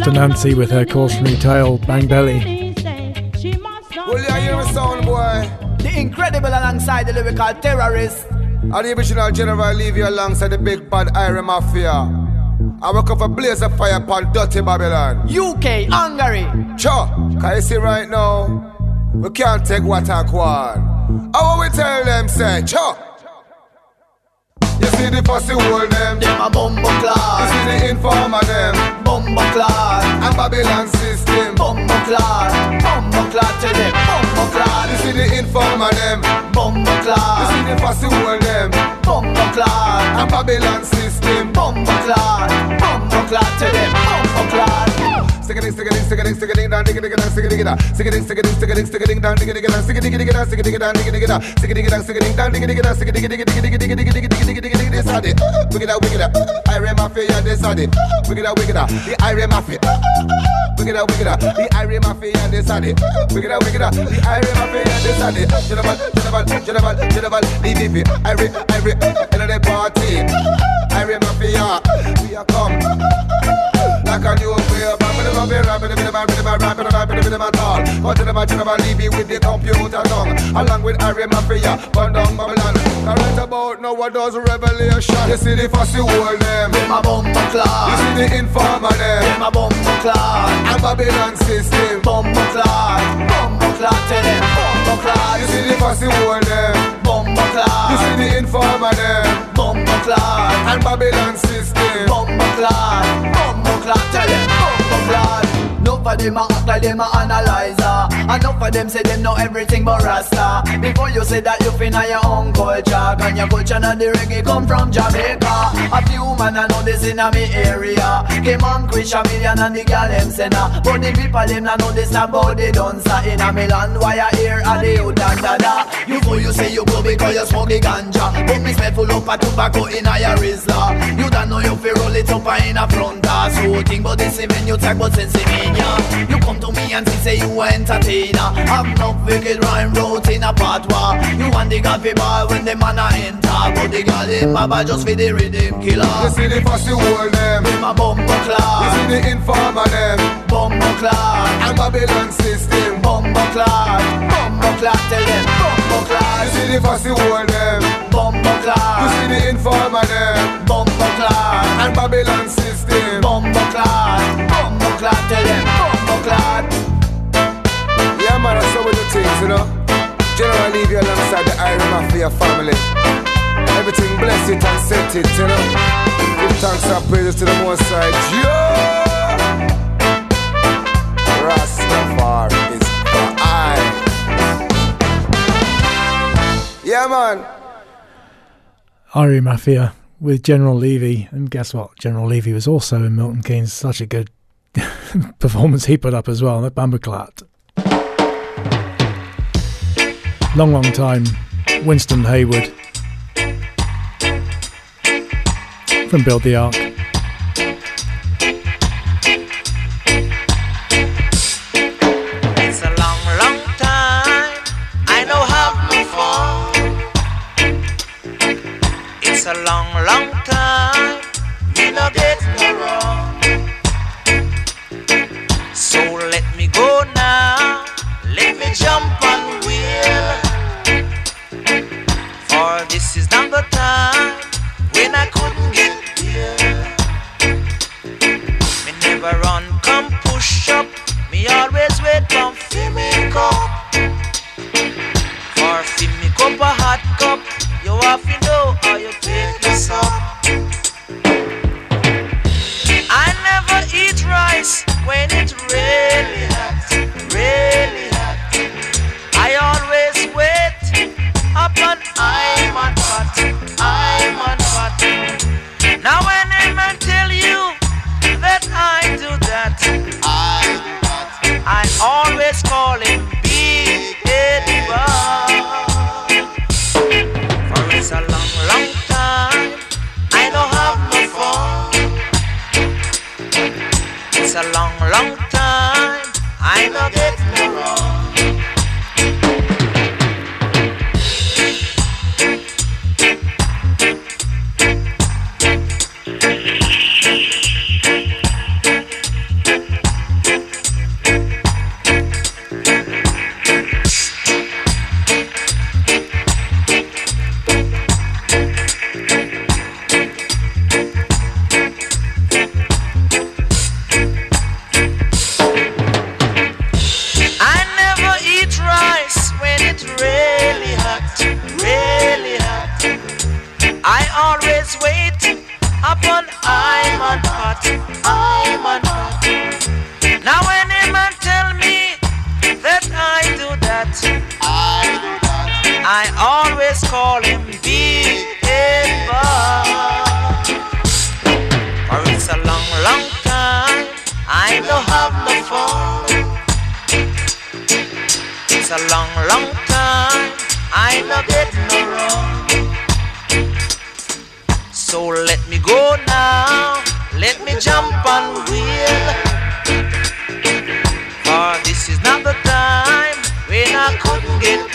Sister Nancy with her cautionary tale, Bang Belly. Will you hear me sound, boy? The incredible alongside the lyrical terrorist. And the original General Levy alongside the big bad Iron Mafia. I work up a blaze of fire upon dirty Babylon. UK, Hungary. Sure, can you see right now? We can't take what I want. I will tell them, say, sure see the fussy world them. Them a bumbo You class, see the informer them. bumbo class, And Babylon system. Bumbo class, bumbo class to them, bumbo You class, see the informer them. bumbo You class, see the world them. bumbo class, And Babylon system. bumbo class, bumbo class to them, bumbo class. Stick a ding, stick a ding, stick a ding, stick a ding down, dig a dig a down, stick a dig a down, stick a ding, stick a ding, stick a ding, stick a ding down, dig a dig a down, stick a dig a dig a down, stick a dig a down, dig a dig a down, stick a dig a down, stick a ding down, dig a dig a down, stick a dig a dig a dig a dig a dig a dig a dig a dig a dig a dig a dig. This are the wicked wicked out, Iron Mafia. This are the wicked wicked the Iron Mafia. Wicked out, wicked out, the Irie Mafia and the Sunny. Wicked up, wicked up. The Irie Mafia and the Sunny. General, general, general, general. The VIP, Irish, Irish. End of the party. Irie Mafia, we are come. Like a new wave, rapping, rapping, rapping. I rhythm, I rap, and I rap, and rhythm at all. But to them, I tell them, I leave you with the computer tongue. Along with Harry Mafia, but down Babylon. I read about now what does revelation. You see the fussy world, them, them a bumper clock. You see the informer them, them a bumper clock. And Babylon system, bumper clock, bumper clock to them, bumper clock. You see the fussy world, them, bumper clock. You see the informer them, bumper clock. And Babylon system, bumper clock, bumper clock to them, bumper clock. Enough of them a act like them a analyzer. Enough of them say them know everything but Rasta. Before you say that you finna your own culture, can your culture not the reggae come from Jamaica? A few man I know this in a me area. Came on Chris a million and the girl them say nah. But the people them not know this about the dancer in a Milan. Why I hear a the youth and dada. You fool you say you go because you smoke the ganja. But me smell full up of tobacco in a your Rizla. You don't know you feel roll it up in a front door. So think about this even you talk about Pennsylvania. You come to me and say you entertainer. Have no wicked rhyme wrote in a patois. You want the coffee bar when the man a enter. But the girl in my bar just for the rhythm killer. You see the fussy world them. Them a bumbo You see the informer them. bumbo class, And Babylon system. bumbo class, bumbo class. Tell them bumbo You see the fussy world them. bumbo You see the informer them. bumbo class. And Babylon system. Bumbo class, bumbo class, tell them bumbo class. Yeah, man, that's how we do things, you know. General Levy alongside the Irie Mafia family. Everything bless it and set it, you know. Give thanks and praises to the Most High. Yeah! Rastafari is I. Yeah, man. Irie Mafia with General Levy, and guess what? General Levy was also in Milton Keynes. Such a good [laughs] performance he put up as well. That Bambaclat. Long, long time. Winston Hayward from Build the Ark. It's a long long time I know half before it's a long, this is not the time when I couldn't get here. Me never run, come push up. Me always wait for me cup. For fi me cup a hot cup, you have to know how you take this up. I never eat rice when it really I'm on. Now when tell me that I do that, I do that. I always call him For it's a long, long time I don't have no phone. It's a long, long time I no get no wrong. So let me go now, let me jump on wheel. For this is not the time when I couldn't get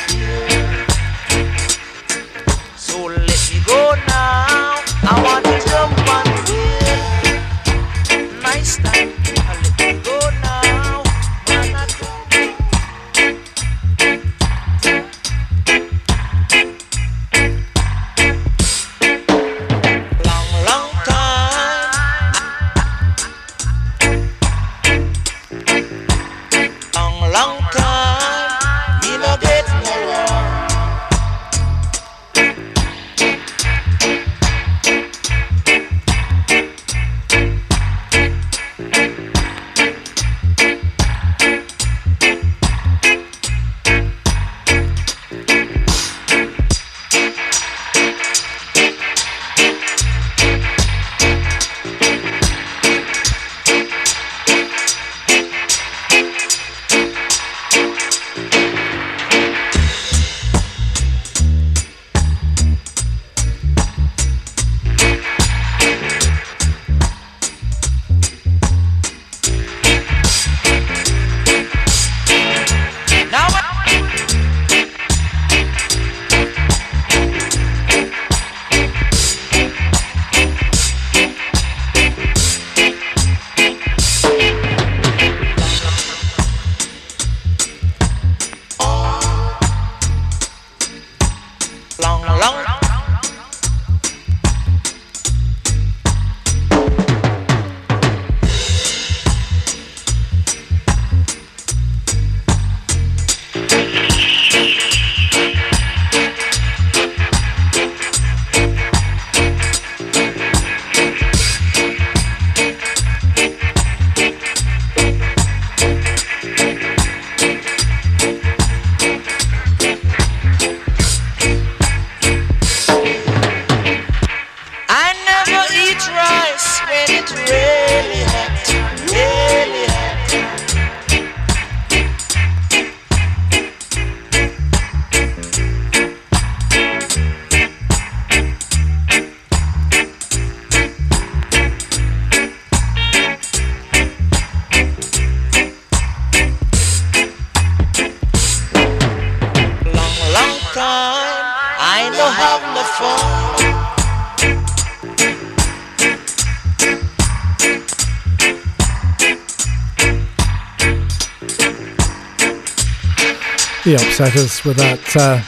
The us with that uh,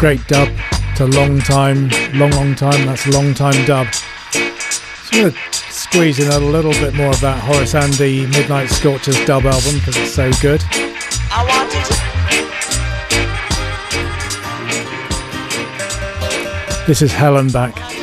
great dub to long time, long, long time. That's a long time dub. So I'm going to squeeze in a little bit more of that Horace Andy Midnight Scorchers dub album because it's so good. I want it. This is Helen back.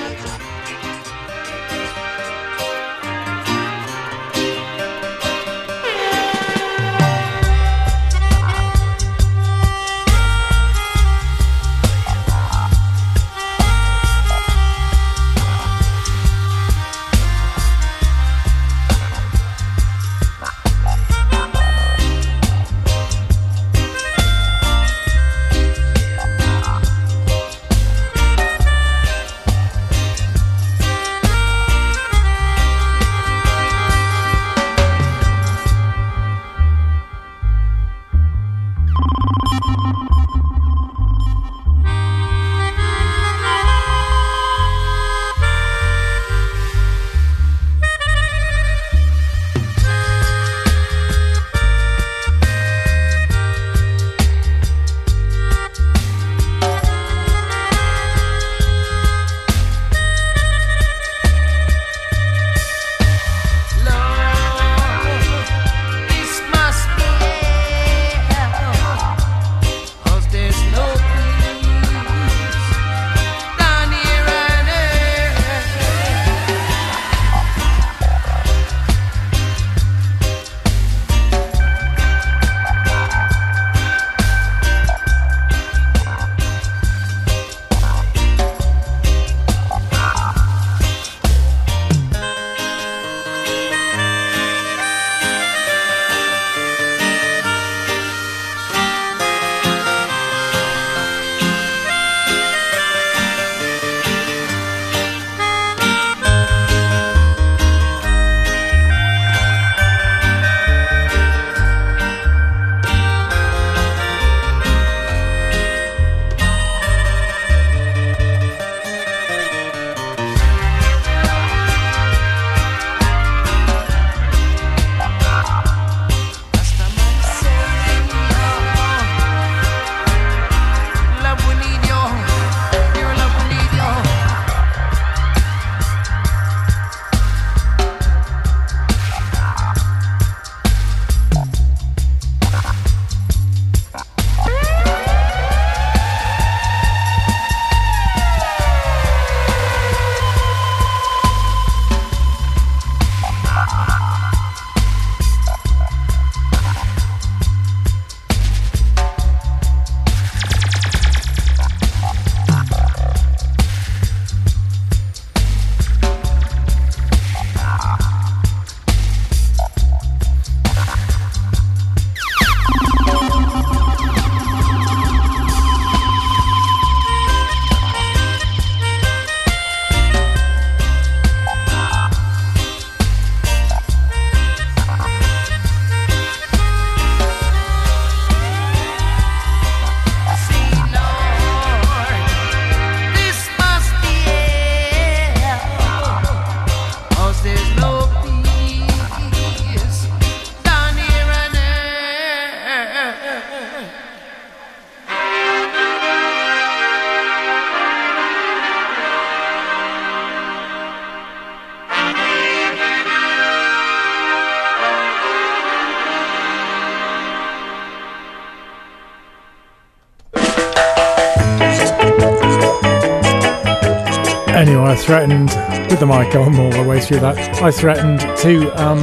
I threatened, with the mic on all the way through that, I threatened to um,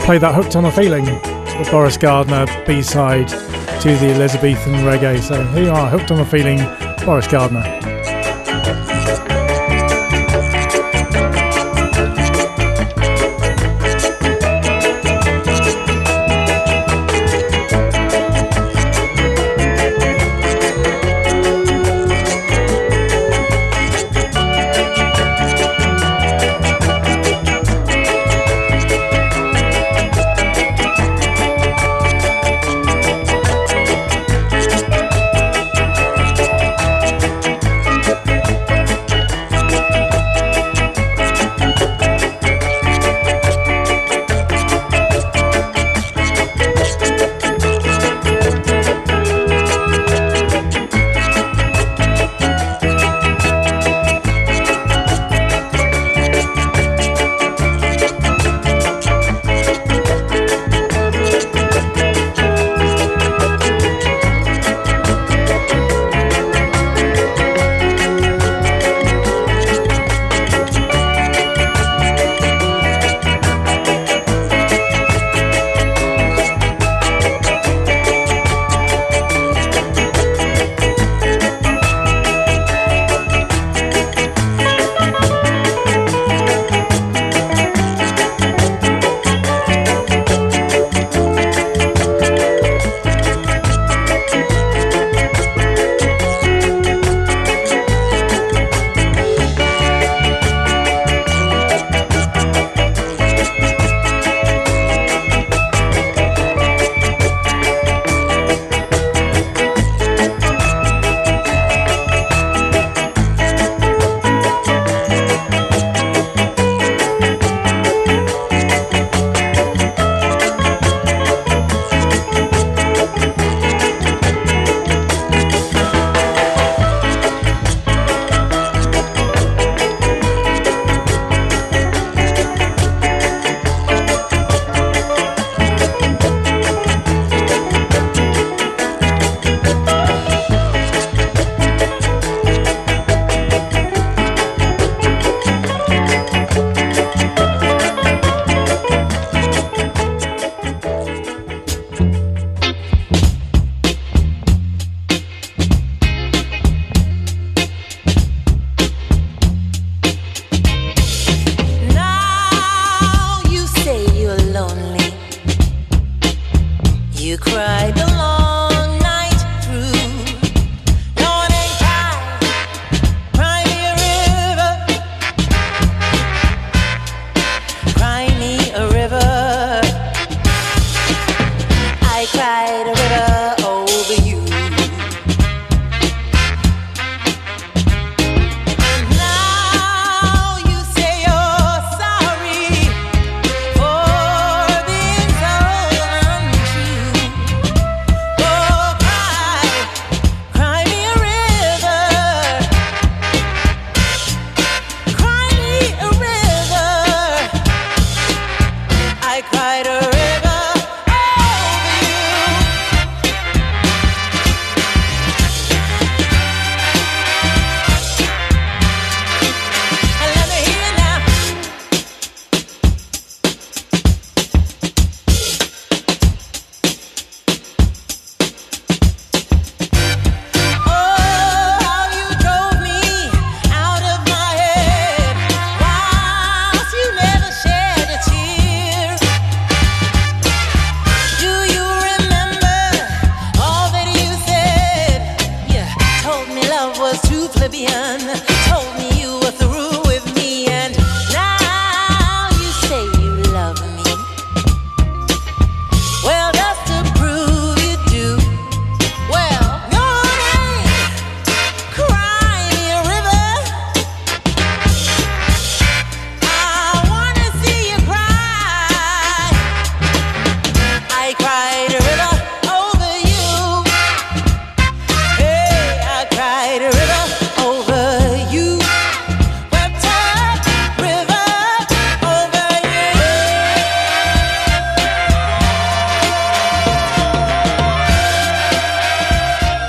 play that Hooked on a Feeling, the Boris Gardiner B side to the Elizabethan reggae. So here you are, Hooked on a Feeling, Boris Gardiner.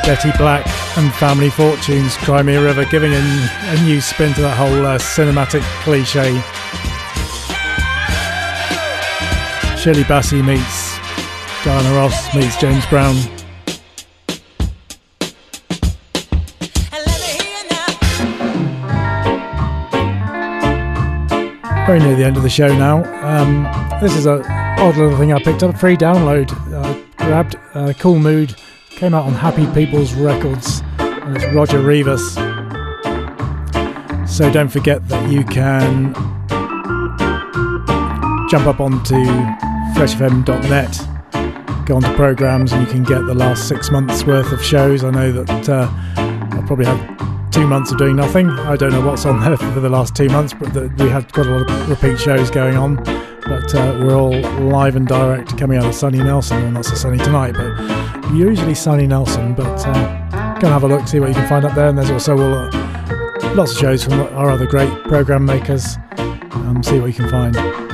Betty Black and Family Fortunes, Crimea River, giving a, a new spin to that whole uh, cinematic cliche. Shirley Bassey meets Diana Ross meets James Brown. Very near the end of the show now. Um, this is a odd little thing I picked up, free download. Uh, grabbed uh, Cool Mood came out on Happy People's Records, and it's Roger Rivas. So don't forget that you can jump up onto freshfm.net, go onto programs, and you can get the last six months worth of shows. I know that uh, I probably had two months of doing nothing. I don't know what's on [laughs] there for the last two months, but the, we had quite a lot of repeat shows going on. But uh, we're all live and direct coming out of Sunny Nelson. Well, not so sunny tonight, but usually Sunny Nelson. But uh, go and have a look, see what you can find up there. And there's also all, uh, lots of shows from our other great program makers. Um, see what you can find.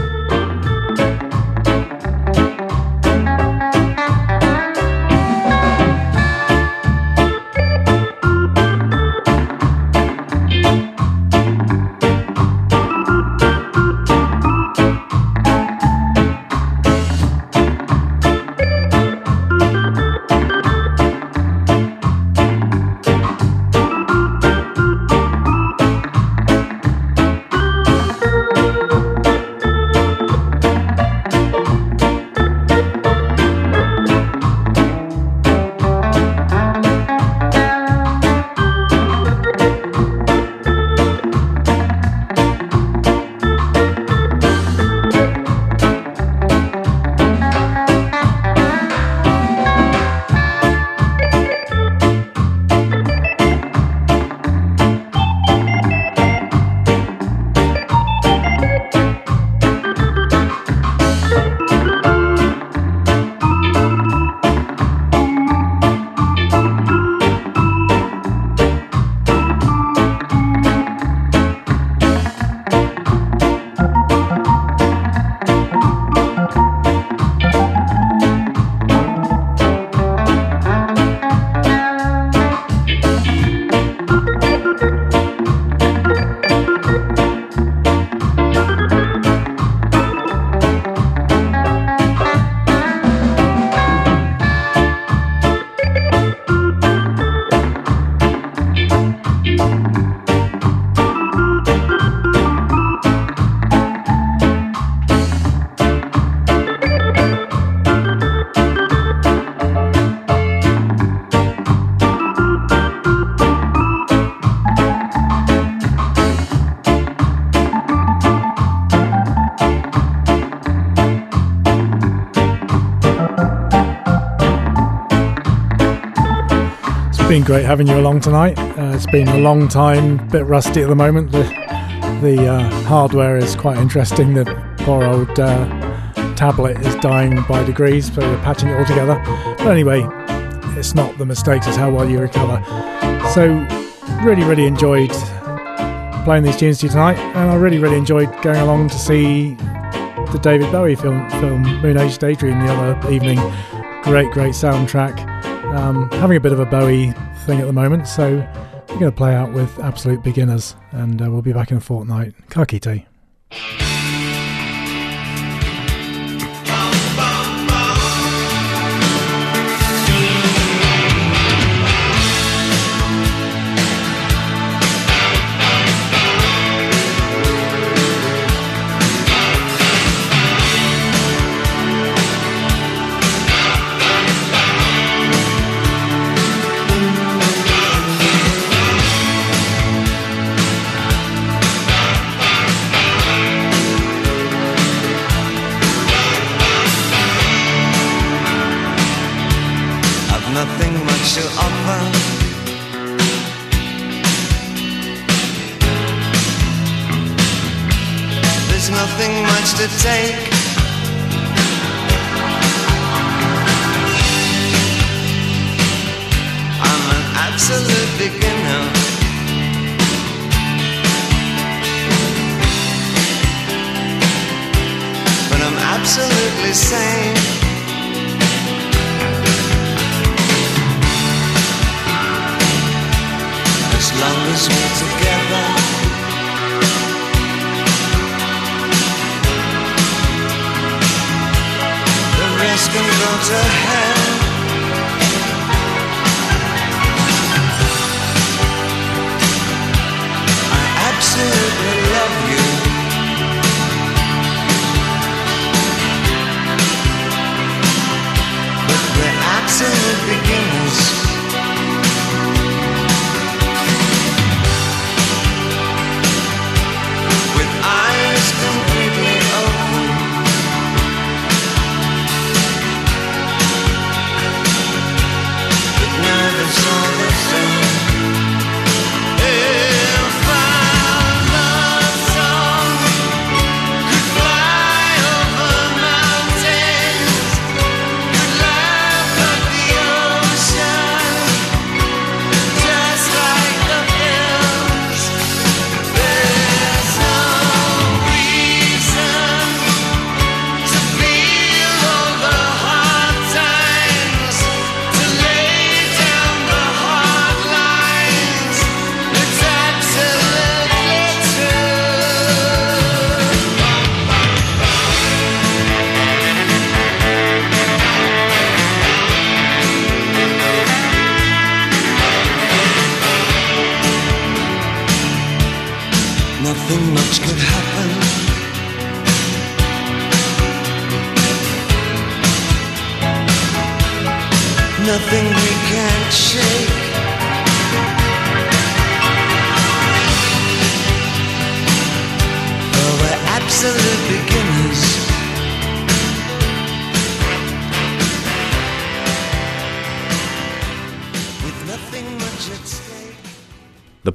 Been great having you along tonight. Uh, it's been a long time, bit rusty at the moment. The, the uh, hardware is quite interesting. The poor old uh, tablet is dying by degrees, but we're patching it all together. But anyway, it's not the mistakes, it's how well you recover. So, really, really enjoyed playing these tunes to you tonight, and I really, really enjoyed going along to see the David Bowie film, film Moon Age Daydream the other evening. Great, great soundtrack. Um, having a bit of a Bowie thing at the moment, so we're going to play out with Absolute Beginners, and uh, we'll be back in a fortnight. Kaki